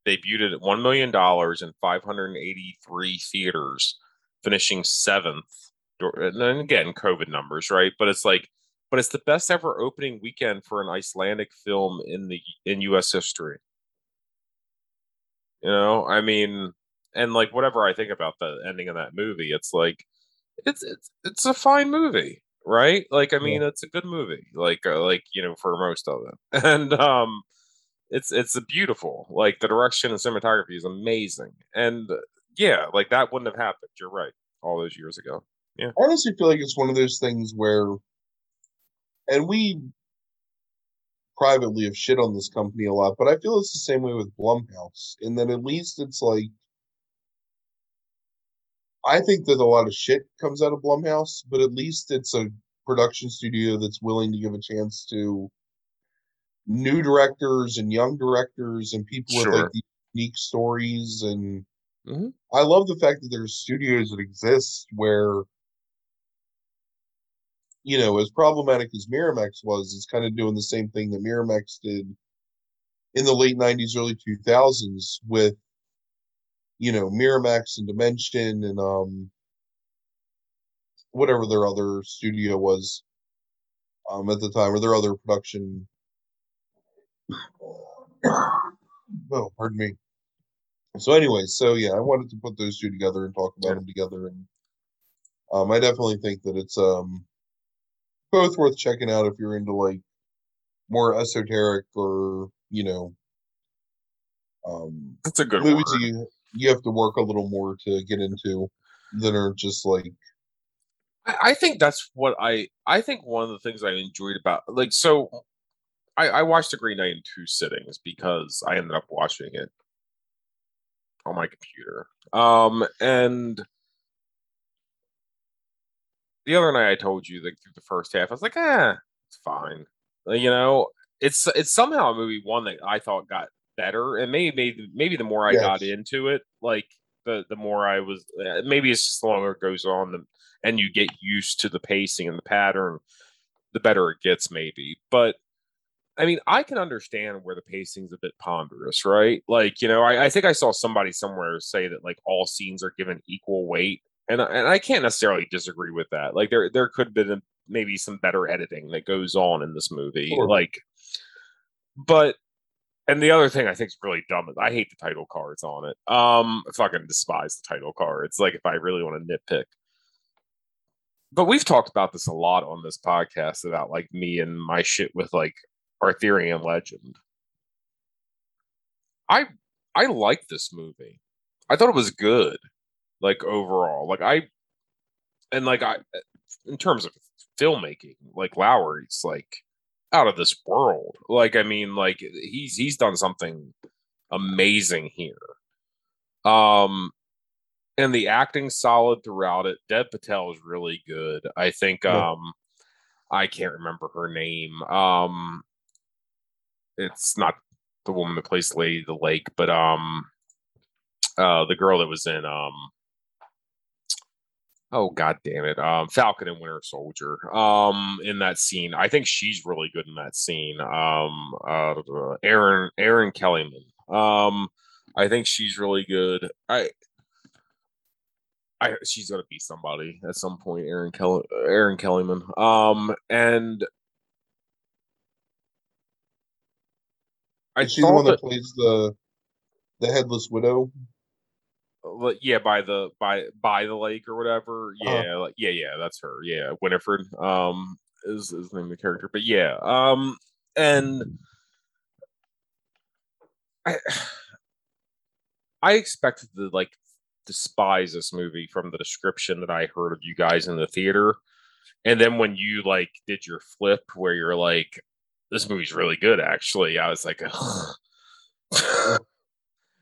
debuted at one million dollars in 583 theaters, finishing seventh. And then again, COVID numbers, right? But it's like, but it's the best ever opening weekend for an Icelandic film in the in U.S. history. You know, I mean, and like whatever I think about the ending of that movie, it's like it's it's it's a fine movie, right? Like I mean, it's a good movie, like uh, like you know for most of it, and um, it's it's a beautiful. Like the direction and cinematography is amazing, and uh, yeah, like that wouldn't have happened. You're right, all those years ago. I honestly feel like it's one of those things where and we privately have shit on this company a lot, but I feel it's the same way with Blumhouse, in that at least it's like I think that a lot of shit comes out of Blumhouse, but at least it's a production studio that's willing to give a chance to new directors and young directors and people with like these unique stories and Mhm. I love the fact that there's studios that exist where, you know, as problematic as Miramax was, it's kind of doing the same thing that Miramax did in the late 90s, early 2000s with, you know, Miramax and Dimension and um whatever their other studio was um at the time or their other production oh pardon me so anyway so yeah i wanted to put those two together and talk about Yeah. them together and um i definitely think that it's um both worth checking out if you're into like more esoteric or you know um That's a good movies word. you you have to work a little more to get into that are just like I I think that's what I I think one of the things I enjoyed about like so I, I watched The Green Knight in two sittings because I ended up watching it on my computer. Um and the other night I told you like through the first half, I was like, eh, it's fine. You know, it's it's somehow a movie one that I thought got better, and maybe maybe maybe the more I got into it, like the the more I was, uh, maybe it's just the longer it goes on, the, and you get used to the pacing and the pattern, the better it gets, maybe. But I mean, I can understand where the pacing's a bit ponderous, right? Like, you know, I, I think I saw somebody somewhere say that like all scenes are given equal weight, and I- and I can't necessarily disagree with that. Like, there there could have been maybe some better editing that goes on in this movie, Sure. like, but. And the other thing I think is really dumb is I hate the title cards on it. Um, I fucking despise the title cards. Like if I really want to nitpick, but we've talked about this a lot on this podcast about like me and my shit with like Arthurian legend. I I like this movie. I thought it was good, like overall. Like I and like I in terms of filmmaking, like Lowery's like out of this world. Like I mean, like he's he's done something amazing here. Um and the acting solid throughout it. Dev Patel is really good. I think Yeah. um I can't remember her name. Um it's not the woman that plays Lady the Lake, but um uh the girl that was in um oh god damn it um falcon and winter soldier um in that scene i think she's really good in that scene um uh Erin Erin Kellyman um i think she's really good i I, she's gonna be somebody at some point, Erin Kelly, Erin Kellyman. Um, and I is she the one that that, plays the the headless widow yeah, by the by by the lake or whatever. Uh-huh. Yeah, like, yeah, yeah, that's her. Yeah, Winifred. Um, is is the name of the character, but yeah. Um, and I I expected to like despise this movie from the description that I heard of you guys in the theater. And then when you like did your flip where you're like, this movie's really good, actually, I was like,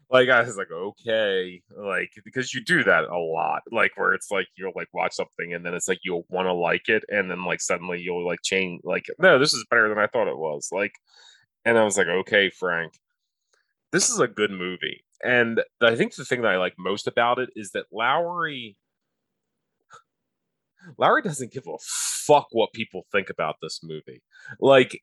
like I was like, okay, like because you do that a lot, like where it's like you'll like watch something and then it's like you'll want to like it, and then like suddenly you'll like change, like no, this is better than I thought it was, like, and I was like, okay, Frank, this is a good movie, and I think the thing that I like most about it is that Lowery. Lowery doesn't give a fuck what people think about this movie. Like,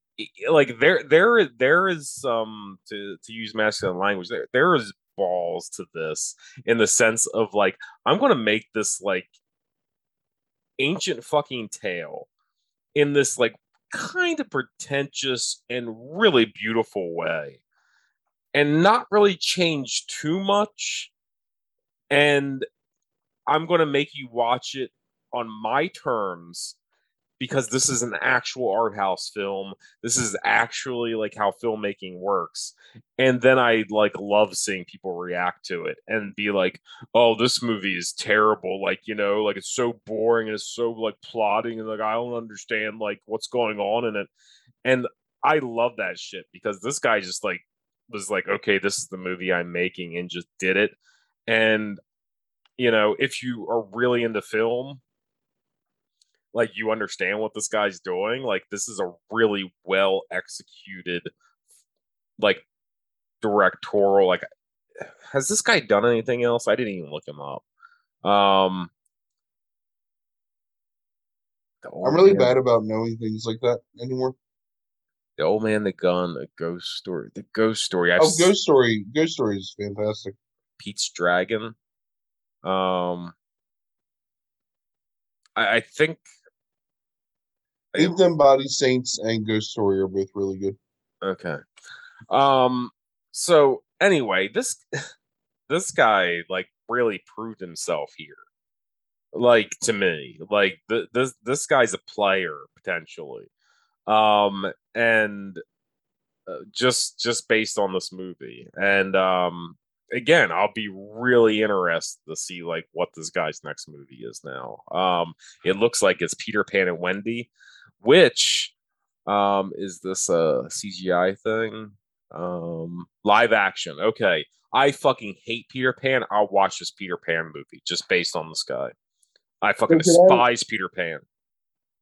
like there, there, there is some to to use masculine language. There, there is balls to this in the sense of like I'm going to make this like ancient fucking tale in this like kind of pretentious and really beautiful way, and not really change too much. And I'm going to make you watch it on my terms because this is an actual art house film. This is actually like how filmmaking works. And then I like love seeing people react to it and be like, "Oh, this movie is terrible. Like, you know, like it's so boring and it's so like plotting and like I don't understand like what's going on in it." And I love that shit because this guy just like was like, "Okay, this is the movie I'm making," and just did it. And you know, if you are really into film, like you understand what this guy's doing. Like this is a really well executed, like directorial. Like has this guy done anything else? I didn't even look him up. Um, I'm really man, bad about knowing things like that anymore. The old man, the gun, a ghost story. The ghost story. I've oh, ghost story. Ghost story is fantastic. Pete's Dragon. Um, I, I think. Ain't Them Bodies Saints and Ghost Story are both really good. Okay. Um. So anyway, this this guy like really proved himself here. Like to me, like the, this this guy's a player potentially, um, and uh, just just based on this movie, and um, again, I'll be really interested to see like what this guy's next movie is now. Um, it looks like it's Peter Pan and Wendy, which um is this a CGI thing? Um, live action. Okay. I fucking hate Peter Pan. I'll watch this Peter Pan movie just based on this guy. I fucking despise I, Peter Pan.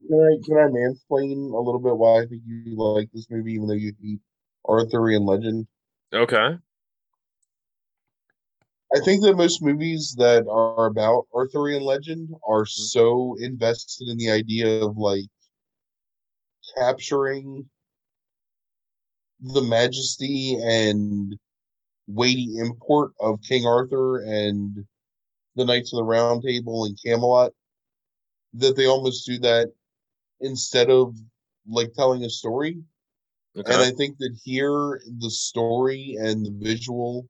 Can I can I mansplain a little bit why I think you like this movie, even though you hate Arthurian legend? Okay. I think that most movies that are about Arthurian legend are mm-hmm. so invested in the idea of like capturing the majesty and weighty import of King Arthur and the Knights of the Round Table and Camelot that they almost do that instead of like telling a story. Okay. And I think that here the story and the visual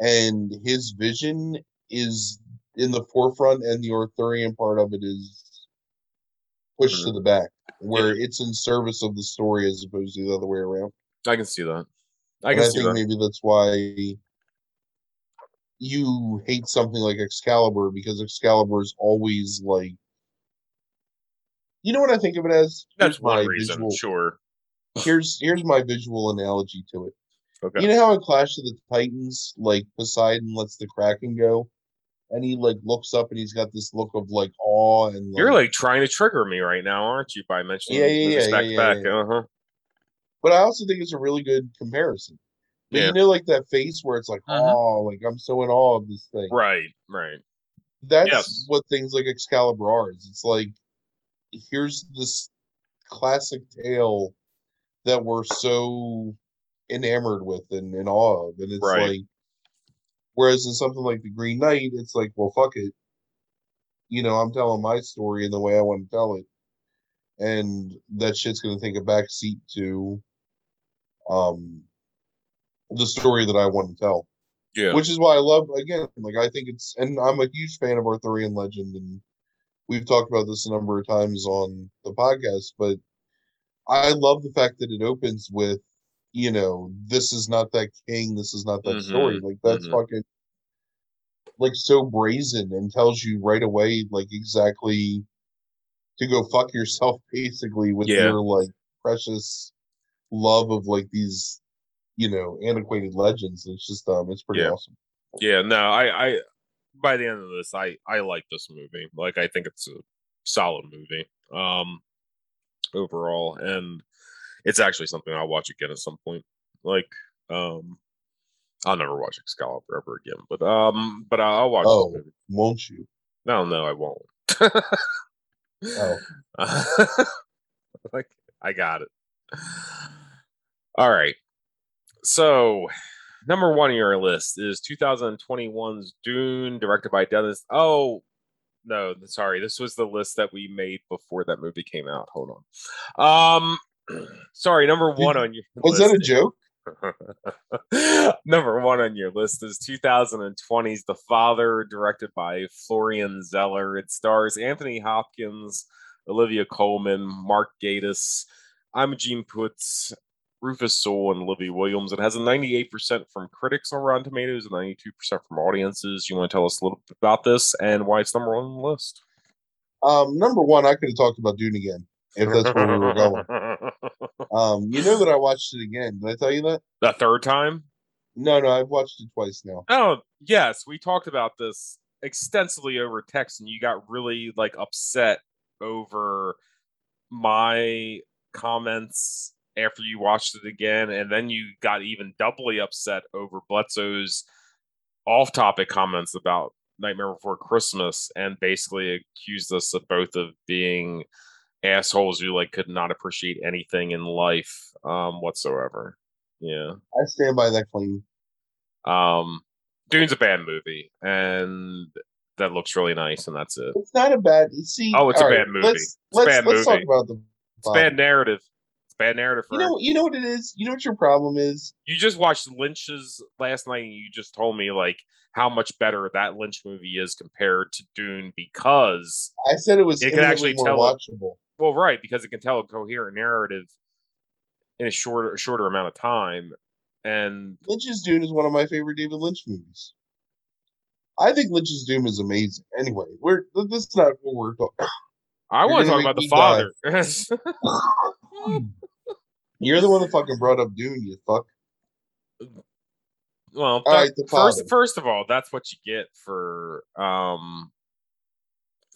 and his vision is in the forefront and the Arthurian part of it is pushed mm-hmm. to the back where yeah. it's in service of the story as opposed to the other way around. I can see that. I can I think that. maybe that's why you hate something like Excalibur because Excalibur is always like. You know what I think of it as? That's here's one reason. Visual, sure. Here's here's my visual analogy to it. Okay. You know how in Clash of the Titans, like Poseidon lets the Kraken go, and he like looks up and he's got this look of like awe and. Like, You're like trying to trigger me right now, aren't you? By mentioning yeah, yeah, yeah, yeah, back. Yeah, yeah. Uh-huh. But I also think it's a really good comparison. But yeah. you know, like that face where it's like, uh-huh. oh, like I'm so in awe of this thing. Right, right. That's yes. what things like Excalibur are. Is it's like here's this classic tale that we're so enamored with and in awe of. And it's right. like whereas in something like the Green Knight, it's like, well fuck it. You know, I'm telling my story in the way I want to tell it. And that shit's gonna take a back seat to um the story that I want to tell. Yeah. Which is why I love again, like I think it's and I'm a huge fan of Arthurian legend and we've talked about this a number of times on the podcast, but I love the fact that it opens with, you know, this is not that king, this is not that mm-hmm. story. Like that's mm-hmm. fucking like so brazen and tells you right away like exactly to go fuck yourself basically with yeah. your like precious love of like these you know antiquated legends it's just um it's pretty yeah. awesome yeah no i i by the end of this i i like this movie like i think it's a solid movie um overall and it's actually something i'll watch again at some point like um i'll never watch excalibur ever again but um but i'll watch oh won't you no no i won't oh like i got it all right. So, number one on your list is 2021's Dune, directed by Denis. Oh, no, sorry. This was the list that we made before that movie came out. Hold on. Um, sorry. Number one on your was list. that a joke? number one on your list is 2020's The Father, directed by Florian Zeller. It stars Anthony Hopkins, Olivia Colman, Mark Gatiss, Imogen Poots, Rufus Sewell, and Olivia Williams. It has a 98% from critics on Rotten Tomatoes and 92% from audiences. You want to tell us a little bit about this and why it's number one on the list? Um, number one, I could have talked about Dune again if that's where we were going. Um, you know that I watched it again. Did I tell you that? The third time? No, no, I've watched it twice now. Oh, yes. We talked about this extensively over text, and you got really like upset over my comments after you watched it again, and then you got even doubly upset over Bledsoe's off-topic comments about Nightmare Before Christmas and basically accused us of both of being assholes who like could not appreciate anything in life um whatsoever. Yeah. I stand by that claim. Um Dune's a bad movie and that looks really nice and that's it. It's not a bad see. Oh, it's a bad movie. Let's, it's let's, bad let's movie. talk about the It's bad narrative. It's bad narrative for You know, you know what it is. You know what your problem is. you just watched Lynch's last night and you just told me like how much better that Lynch movie is compared to Dune because I said it was It can actually more tell- watchable. Well right because it can tell a coherent narrative in a shorter shorter amount of time and Lynch's Dune is one of my favorite David Lynch movies. I think Lynch's Dune is amazing. Anyway, we're this is not what we're talking. I want to talk about the father. You're the one that fucking brought up Dune. You fuck. well, All that- right, the first first of all, that's what you get for um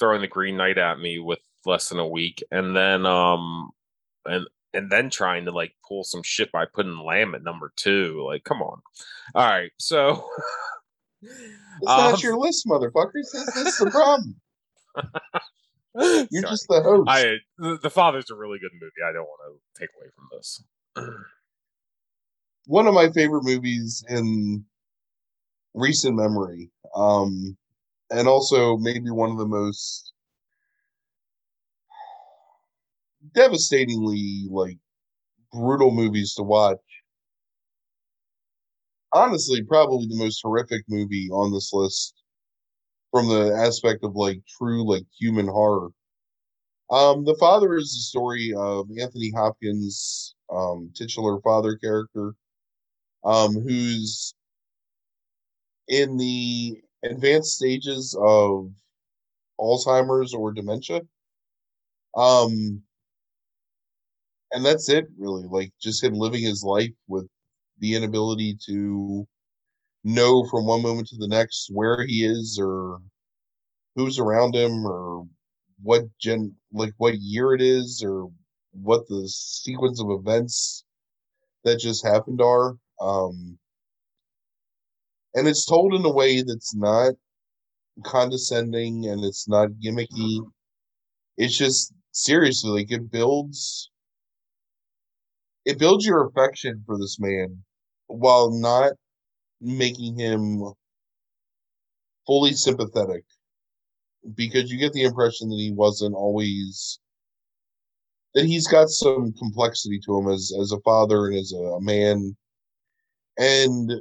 throwing the Green Knight at me with less than a week, and then um and and then trying to like pull some shit by putting Lamb at number two. Like, come on. All right, so It's not Um, your list, motherfuckers. That's, that's the problem. You're sorry. just the host. I the, the father's a really good movie. I don't want to take away from this. One of my favorite movies in recent memory, um, and also maybe one of the most devastatingly like brutal movies to watch. Honestly, probably the most horrific movie on this list from the aspect of like true like human horror. Um, the father is the story of Anthony Hopkins, um, titular father character, um, who's in the advanced stages of Alzheimer's or dementia. Um, and that's it, really. Like just him living his life with the inability to know from one moment to the next where he is or who's around him or what gen like what year it is or what the sequence of events that just happened are um and it's told in a way that's not condescending and it's not gimmicky it's just seriously like it builds it builds your affection for this man while not making him fully sympathetic. Because you get the impression that he wasn't always that he's got some complexity to him as as a father and as a, a man. And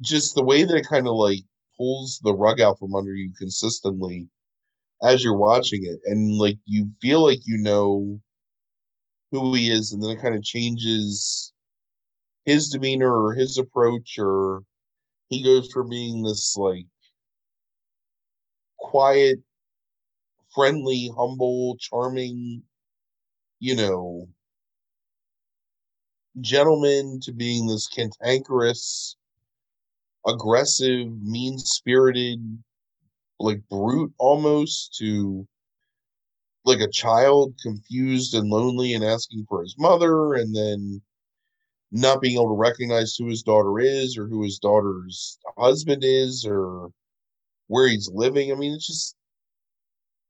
just the way that it kind of like pulls the rug out from under you consistently as you're watching it and like you feel like you know who he is and then it kind of changes his demeanor or his approach or he goes from being this like quiet friendly humble charming you know gentleman to being this cantankerous aggressive mean spirited like brute almost to like a child confused and lonely and asking for his mother and then not being able to recognize who his daughter is or who his daughter's husband is or where he's living. I mean, it's just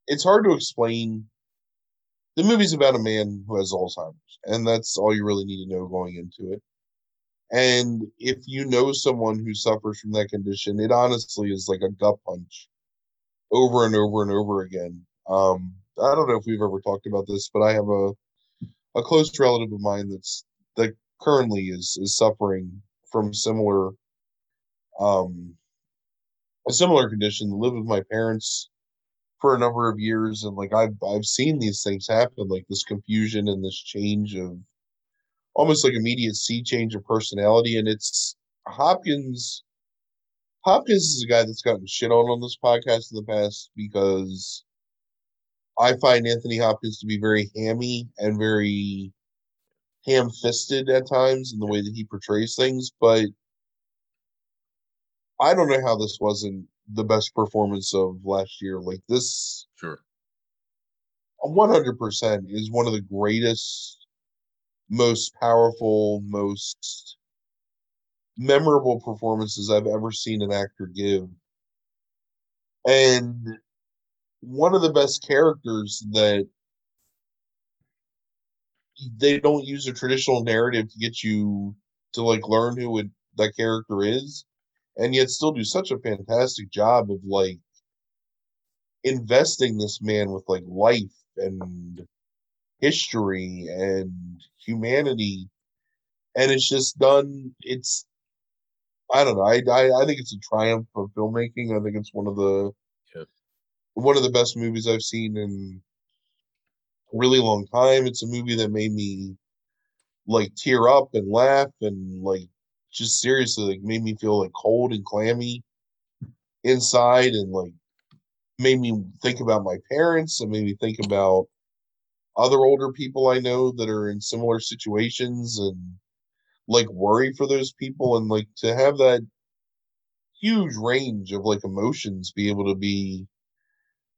it's hard to explain. The movie's about a man who has Alzheimer's, and that's all you really need to know going into it. And if you know someone who suffers from that condition, it honestly is like a gut punch over and over and over again. Um, I don't know if we've ever talked about this, but I have a a close relative of mine that's that currently is is suffering from similar um a similar condition lived with my parents for a number of years. And like I've I've seen these things happen like this confusion and this change of almost like immediate sea change of personality. And it's Hopkins Hopkins is a guy that's gotten shit on on this podcast in the past because I find Anthony Hopkins to be very hammy and very ham-fisted at times in the way that he portrays things, but I don't know how this wasn't the best performance of last year. Like this, Sure. one hundred percent is one of the greatest, most powerful, most memorable performances I've ever seen an actor give. And one of the best characters that they don't use a traditional narrative to get you to like learn who it, that character is and yet still do such a fantastic job of like investing this man with like life and history and humanity and it's just done it's i don't know i i, I think it's a triumph of filmmaking i think it's one of the. One of the best movies i've seen in a really long time. It's a movie that made me like tear up and laugh and like just seriously like made me feel like cold and clammy inside and like made me think about my parents and made me think about other older people I know that are in similar situations and like worry for those people and like to have that huge range of like emotions be able to be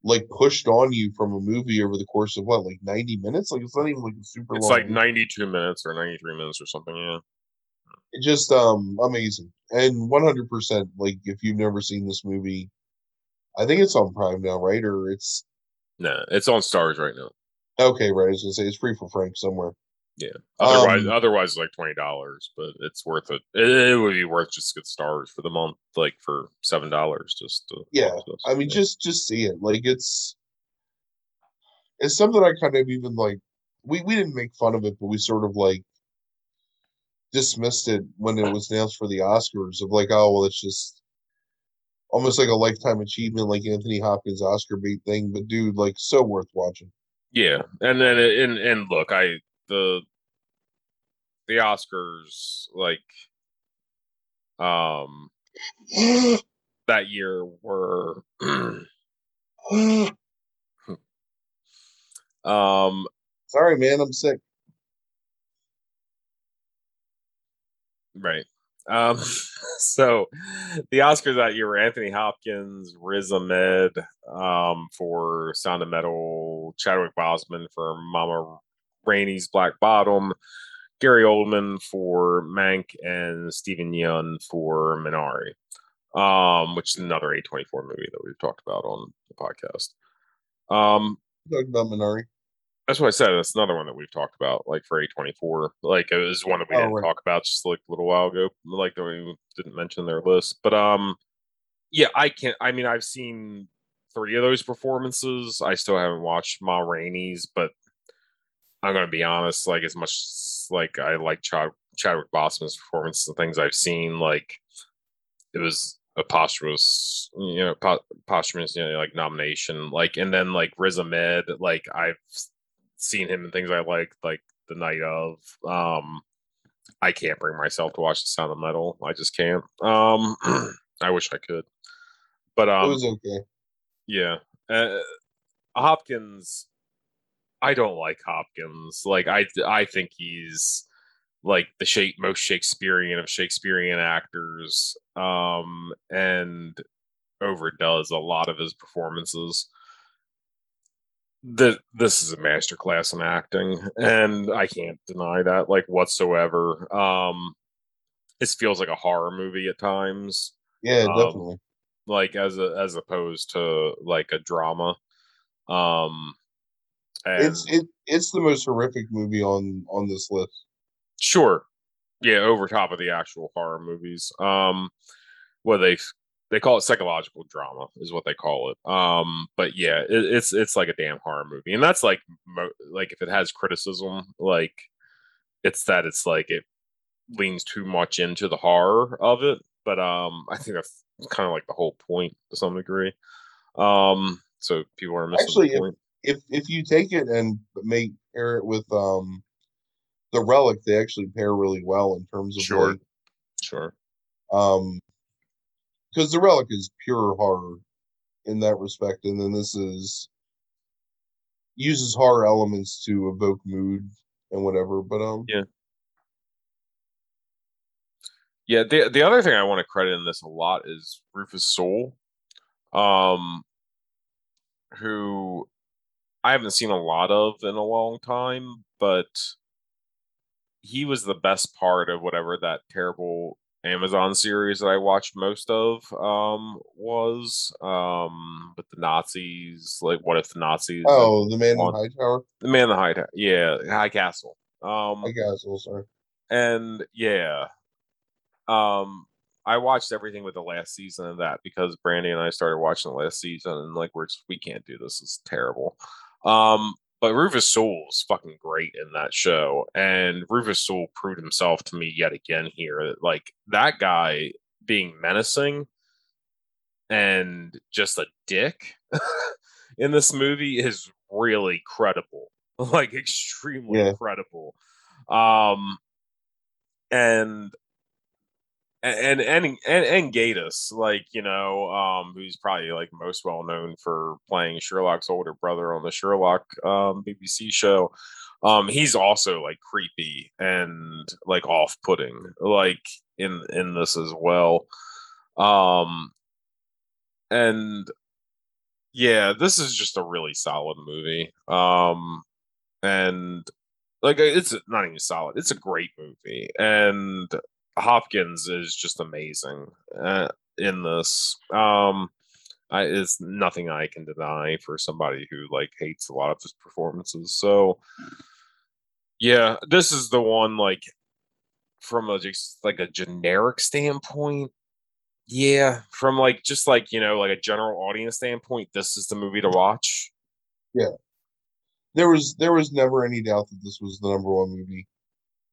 like pushed on you from a movie over the course of what like 90 minutes like it's not even like a super It's like movie. 92 minutes or 93 minutes or something. Yeah. It just um amazing and 100% like if you've never seen this movie i think it's on prime now right or it's Nah, it's on stars right now. okay right i was gonna say it's free for frank somewhere Otherwise, Um, otherwise, like twenty dollars, but it's worth it. it. It would be worth just to get stars for the month, like for seven dollars. Just to Yeah, i mean Yeah. just just see it like it's it's something i kind of even like we we didn't make fun of it but we sort of like dismissed it when it was announced for the oscars of like oh well it's just almost like a lifetime achievement like anthony hopkins oscar bait thing but dude like so worth watching yeah, and then it- and and look, I the the Oscars like um that year were um sorry man i'm sick Right. Um, so the Oscars that year were Anthony Hopkins, Riz Ahmed um, for Sound of Metal, Chadwick Boseman for Mama Rainey's Black Bottom, Gary Oldman for Mank, and Stephen Yeun for Minari, um, which is another A24 movie that we've talked about on the podcast. Um, talking about minari that's what I said. That's another one that we've talked about, like for A24. Like it was one that we Oh, didn't right. talk about just like a little while ago, like that we didn't mention their list. But um, yeah, I can't. I mean, I've seen three of those performances. I still haven't watched Ma Rainey's, but I'm gonna be honest. Like as much as, like I like Chad, Chadwick Boseman's performance and things I've seen, like it was a posthumous, you know, po- posthumous, you know, like nomination. Like and then like Riz Ahmed, like I've seen him in things I like, like the night of. Um, I can't bring myself to watch the Sound of Metal. I just can't. Um, I wish I could, but it um, was okay yeah, uh, Hopkins. I don't like Hopkins. Like I, I think he's like the shape most Shakespearean of Shakespearean actors, um, and overdoes a lot of his performances. That this is a masterclass in acting and i can't deny that like whatsoever. Um this feels like a horror movie at times. Yeah um, definitely. like as a as opposed to like a drama. Um and it's it it's the most horrific movie on on this list. Sure. Yeah over top of the actual horror movies. Um what they they call it psychological drama is what they call it. Um but yeah it, it's it's like a damn horror movie. And that's like mo- like if it has criticism like it's that it's like it leans too much into the horror of it. But um i think that's kind of like the whole point to some degree. Um so people are missing Actually, the point. if if if you take it and make pair it with um the relic they actually pair really well in terms of Sure. like sure um because the relic is pure horror in that respect and then this is uses horror elements to evoke mood and whatever but um Yeah. Yeah, the the other thing I want to credit in this a lot is Rufus Sewell, um, who I haven't seen a lot of in a long time, but he was the best part of whatever that terrible Amazon series that I watched most of um, was um, with the Nazis. Like, what if the Nazis? Oh, the man in the high tower. The man in the high tower. Yeah, High Castle. Um, high Castle. Sorry. And yeah, um, I watched everything with the last season of that because Brandy and I started watching the last season, and like we're just, we can't do this. It's terrible. Um, but Rufus Sewell's fucking great in that show, and Rufus Sewell proved himself to me yet again here. Like that guy being menacing and just a dick in this movie is really credible, like extremely yeah. credible. Um, and and and and and Gatiss, like you know, um, who's probably like most well known for playing Sherlock's older brother on the Sherlock um, BBC show. Um, he's also like creepy and like off-putting, like in in this as well. Um, and yeah, this is just a really solid movie. Um, and like it's not even solid; it's a great movie, and Hopkins is just amazing uh, in this. Um, I, it's nothing I can deny for somebody who like hates a lot of his performances. So, yeah, this is the one like from a just like a generic standpoint. Yeah, from like just like you know like a general audience standpoint, this is the movie to watch. Yeah, there was there was never any doubt that this was the number one movie.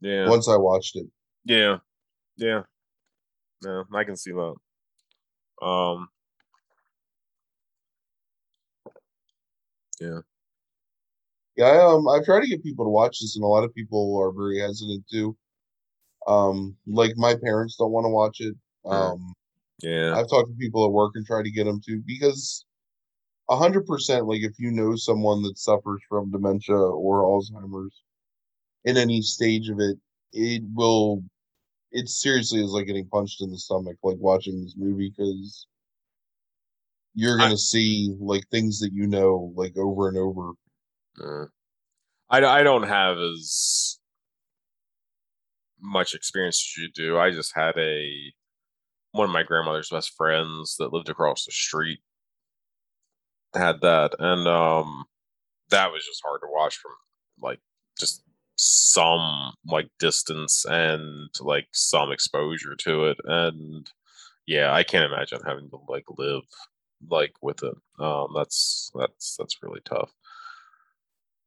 Yeah, once I watched it. Yeah, yeah. Yeah, I can see that. Um Yeah. Yeah, I, um I try to get people to watch this and a lot of people are very hesitant to. Um like my parents don't want to watch it. Um yeah. I've talked to people at work and tried to get them to because a hundred percent like if you know someone that suffers from dementia or Alzheimer's in any stage of it, it will it seriously is like getting punched in the stomach, like watching this movie, because you're gonna I, see like things that you know like over and over. Uh, I I don't have as much experience as you do. I just had a one of my grandmother's best friends that lived across the street had that, and um, that was just hard to watch from like just some like distance and like some exposure to it and yeah i can't imagine having to like live like with it. Um that's that's that's really tough.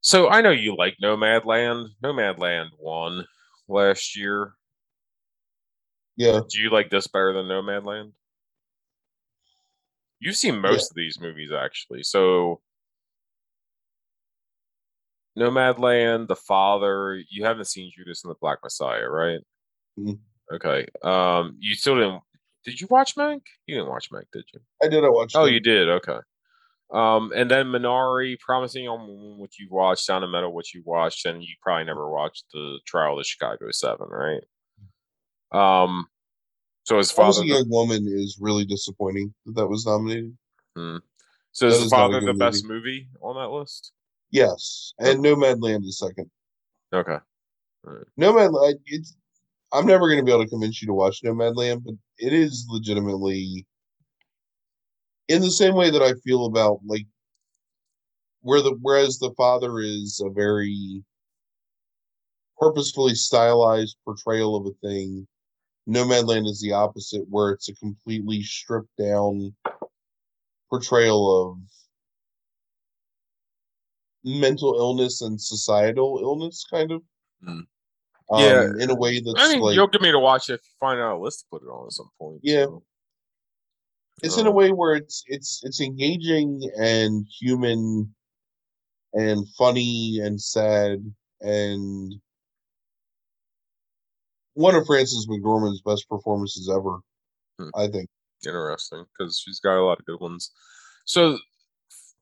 So i know you like nomadland nomadland won last year. Yeah. Do you like this better than nomadland? You've seen most yeah. of these movies actually so Nomadland, The Father. You haven't seen Judas and the Black Messiah, right? Mm-hmm. Okay. Um, you still didn't. Did you watch Mank? You didn't watch Mank, did you? I did. I watched. Oh, it. you did. Okay. Um, and then Minari, promising on what you watched, Sound of Metal, what you watched, and you probably never watched the Trial of the Chicago Seven, right? Um, so his father, a young woman, is really disappointing that that was nominated. Hmm. So that is the father the movie. best movie on that list? Yes, and Nomadland is second. Okay. Right. Nomadland, it's. I'm never going to be able to convince you to watch Nomadland, but it is legitimately in the same way that I feel about like where the whereas the father is a very purposefully stylized portrayal of a thing. Nomadland is the opposite, where it's a completely stripped down portrayal of mental illness and societal illness, kind of. Mm. Um, yeah, in a way that's. I mean, like, you'll get me to watch it if you find out a list to put it on at some point. Yeah, so. it's um, in a way where it's it's it's engaging and human, and funny and sad and one of Frances McDormand's best performances ever. Hmm. I think. Interesting, because she's got a lot of good ones. So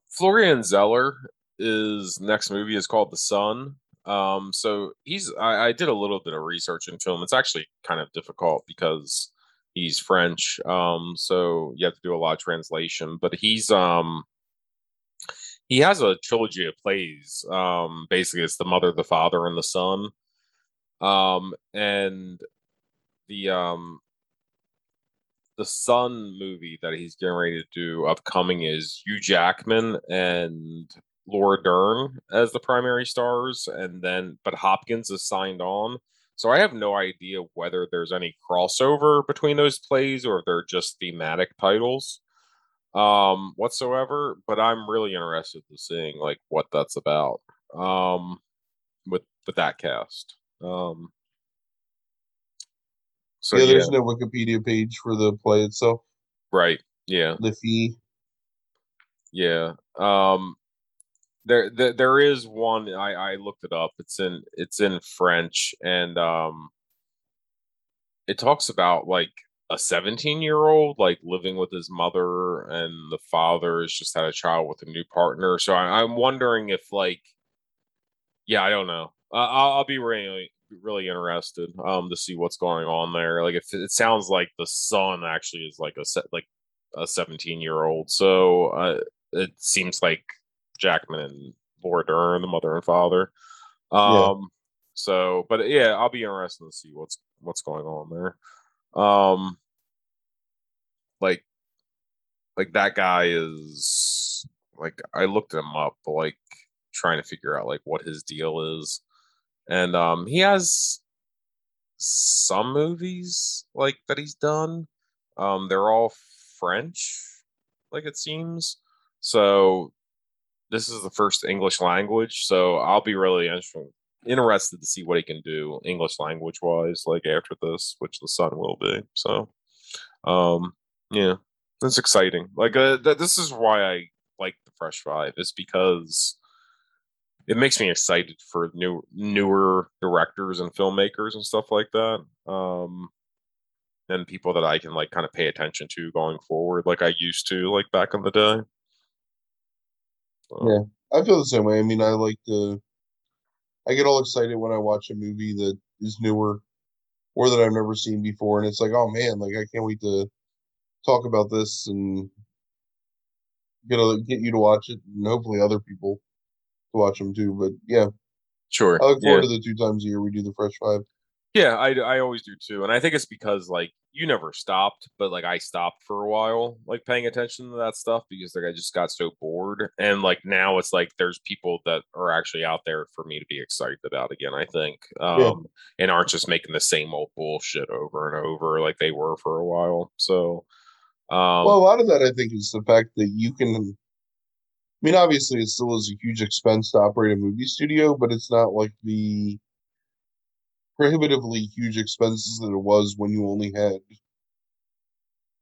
Florian Zeller is next movie is called The Son. Um, so he's I, I, did a little bit of research into him. It's actually kind of difficult because he's French. Um, so you have to do a lot of translation. But he's um he has a trilogy of plays. Um, basically it's the mother, the father, and the son. Um, and the um the Son movie that he's getting ready to do upcoming is Hugh Jackman and Laura Dern as the primary stars, and then but Hopkins is signed on. So I have no idea whether there's any crossover between those plays or if they're just thematic titles um whatsoever, but I'm really interested in seeing like what that's about. Um with with that cast. Um so yeah, there's yeah. no Wikipedia page for the play itself. Right. Yeah. The fee. Yeah. Um there, there is one I, I looked it up. It's in it's in French and um it talks about like a 17 year old like living with his mother and the father has just had a child with a new partner. So I, am wondering if like yeah, I don't know. Uh, I'll, I'll be really really interested um to see what's going on there. Like if it sounds like the son actually is like a set like a 17 year old. So uh, it seems like Jackman and Laura Dern, the mother and father. Um, yeah. So, but yeah, I'll be interested to see what's what's going on there. Um, like, like that guy is like I looked him up, but like trying to figure out like what his deal is, and um, he has some movies like that he's done. Um, they're all French, like it seems. So this is the first English language, so I'll be really interested to see what he can do English language wise, like after this, which the son will be. So, um, yeah, it's exciting. Like, uh, th- this is why I like the Fresh Five, is because it makes me excited for new newer directors and filmmakers and stuff like that. Um, and people that I can like kind of pay attention to going forward, like I used to, like back in the day. So. Yeah, um, I feel the same way. I mean, I like to. I get all excited when I watch a movie that is newer or that I've never seen before, and it's like, oh man, like I can't wait to talk about this and get a, get you to watch it, and hopefully other people to watch them too. But yeah, sure. I look forward yeah. to the two times a year we do the Fresh Five. Yeah, I, I always do too, and I think it's because like you never stopped, but like I stopped for a while, like paying attention to that stuff because like I just got so bored, and like now it's like there's people that are actually out there for me to be excited about again. I think, um, yeah. and aren't just making the same old bullshit over and over like they were for a while. So, um, well, a lot of that I think is the fact that you can. I mean, obviously, it still is a huge expense to operate a movie studio, but it's not like the prohibitively huge expenses that it was when you only had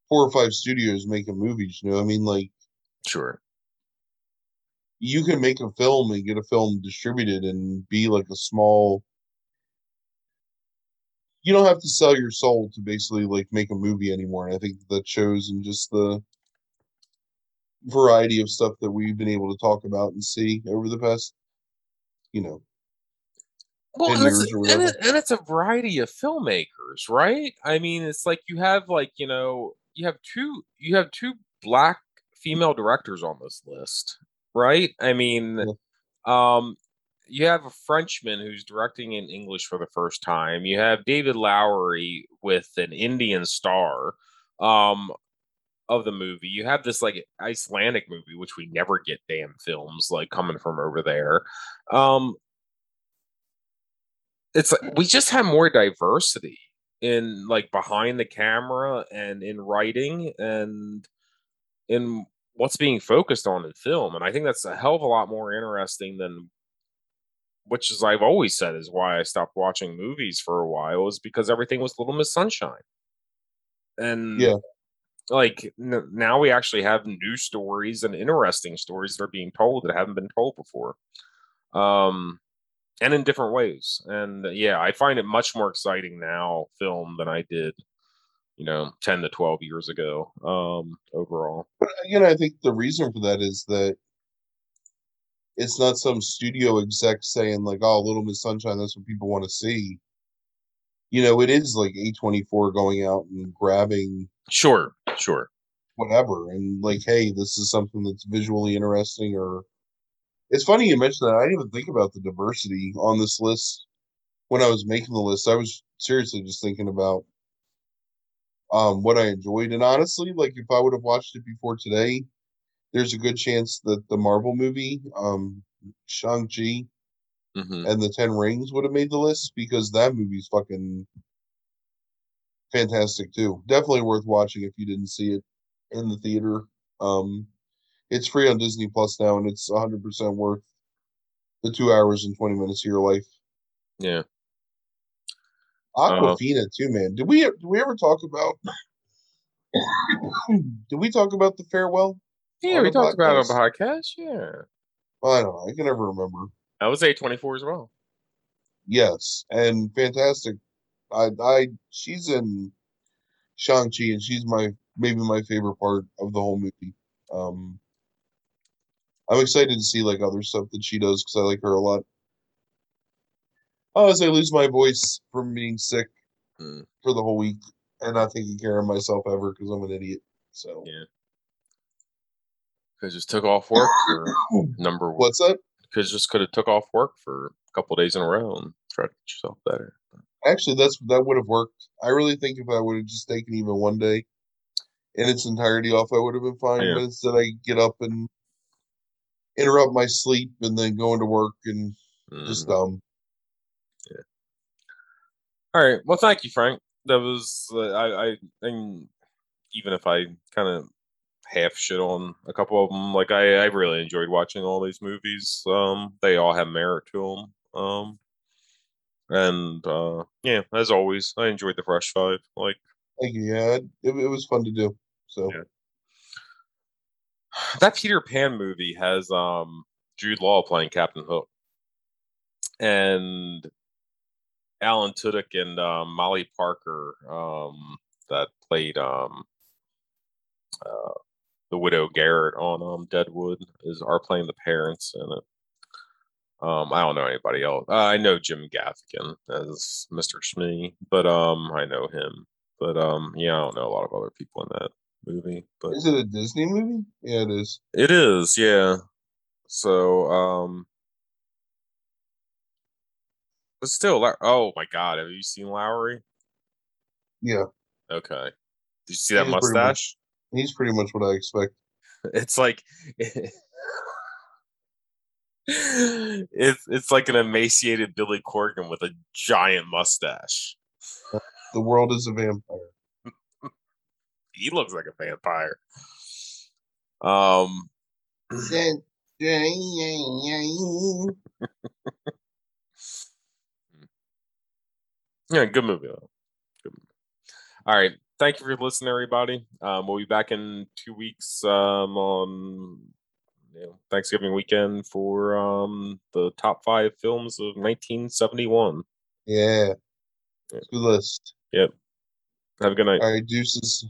four or five studios making movies. You know, I mean, like, sure, you can make a film and get a film distributed and be like a small. You don't have to sell your soul to basically like make a movie anymore. And I think that shows in just the variety of stuff that we've been able to talk about and see over the past, you know, well, and it's, and, it, and it's a variety of filmmakers, right? I mean, it's like you have like you know you have two you have two black female directors on this list, right? I mean, yeah. um, you have a Frenchman who's directing in English for the first time. You have David Lowery with an Indian star um, of the movie. You have this like Icelandic movie, which we never get damn films like coming from over there. Um, it's like we just have more diversity in like behind the camera and in writing and in what's being focused on in film and i think that's a hell of a lot more interesting than which is i've always said is why i stopped watching movies for a while is because everything was little miss sunshine. And yeah. like n- now we actually have new stories and interesting stories that are being told that haven't been told before. Um and in different ways. And uh, yeah, I find it much more exciting now, film, than I did, you know, 10 to 12 years ago um, overall. But again, I think the reason for that is that it's not some studio exec saying, like, oh, Little Miss Sunshine, that's what people want to see. You know, it is like A24 going out and grabbing. Sure, sure. Whatever. And like, hey, this is something that's visually interesting or it's funny you mentioned that. I didn't even think about the diversity on this list when I was making the list. I was seriously just thinking about um, what I enjoyed. And honestly, like if I would have watched it before today, there's a good chance that the Marvel movie, um, Shang Chi hmm and the Ten Rings would have made the list because that movie's fucking fantastic too. Definitely worth watching if you didn't see it in the theater. Um, it's free on Disney Plus now, and it's 100% worth the two hours and 20 minutes of your life. Yeah. Awkwafina too, man. Did we did we ever talk about? did we talk about the farewell? Yeah, we talked about it on podcast? the podcast. Yeah. Well, I don't know. I can never remember. That was A24 as well. Yes, and fantastic. I I she's in Shang Chi, and she's my maybe my favorite part of the whole movie. Um, I'm excited to see like other stuff that she does because I like her a lot. Oh, as I lose my voice from being sick Mm. for the whole week and not taking care of myself ever because I'm an idiot. So Yeah. Because just took off work for number one. what's that? Because just could have took off work for a couple days in a row and tried to get yourself better. Actually, that's that would have worked. I really think if I would have just taken even one day in its entirety off, I would have been fine. Yeah. But instead, I get up and interrupt my sleep and then going to work and just Mhm. Yeah. All right. Well, thank you, Frank. That was uh, I. I and even if I kind of half shit on a couple of them, like I, I really enjoyed watching all these movies. Um, they all have merit to them. Um, and uh, yeah, as always, I enjoyed the Fresh Five. Like Thank you. Yeah, it, it was fun to do. So Yeah. That Peter Pan movie has um Jude Law playing Captain Hook, and Alan Tudyk and um, Molly Parker um, that played um, uh, the widow Garret on um, Deadwood is are playing the parents in it. Um, I don't know anybody else. Uh, I know Jim Gaffigan as Mr. Smee, but um, I know him. But yeah, I don't know a lot of other people in that movie. But is it a Disney movie? Yeah, it is. it is, yeah. So, um, but still, oh my God, have you seen Lowery? Yeah, Okay. Did you see that He's pretty much- mustache? he's pretty much what I expect. It's like it's it's like an emaciated Billy Corgan with a giant mustache. The world is a vampire. He looks like a vampire. Um, Yeah, good movie though. Good movie. All right. Thank you for listening, everybody. Um, we'll be back in two weeks um, on you know, Thanksgiving weekend for um, the top five films of 1971. Yeah, Yeah. good list. Yep. Have a good night. All right, deuces.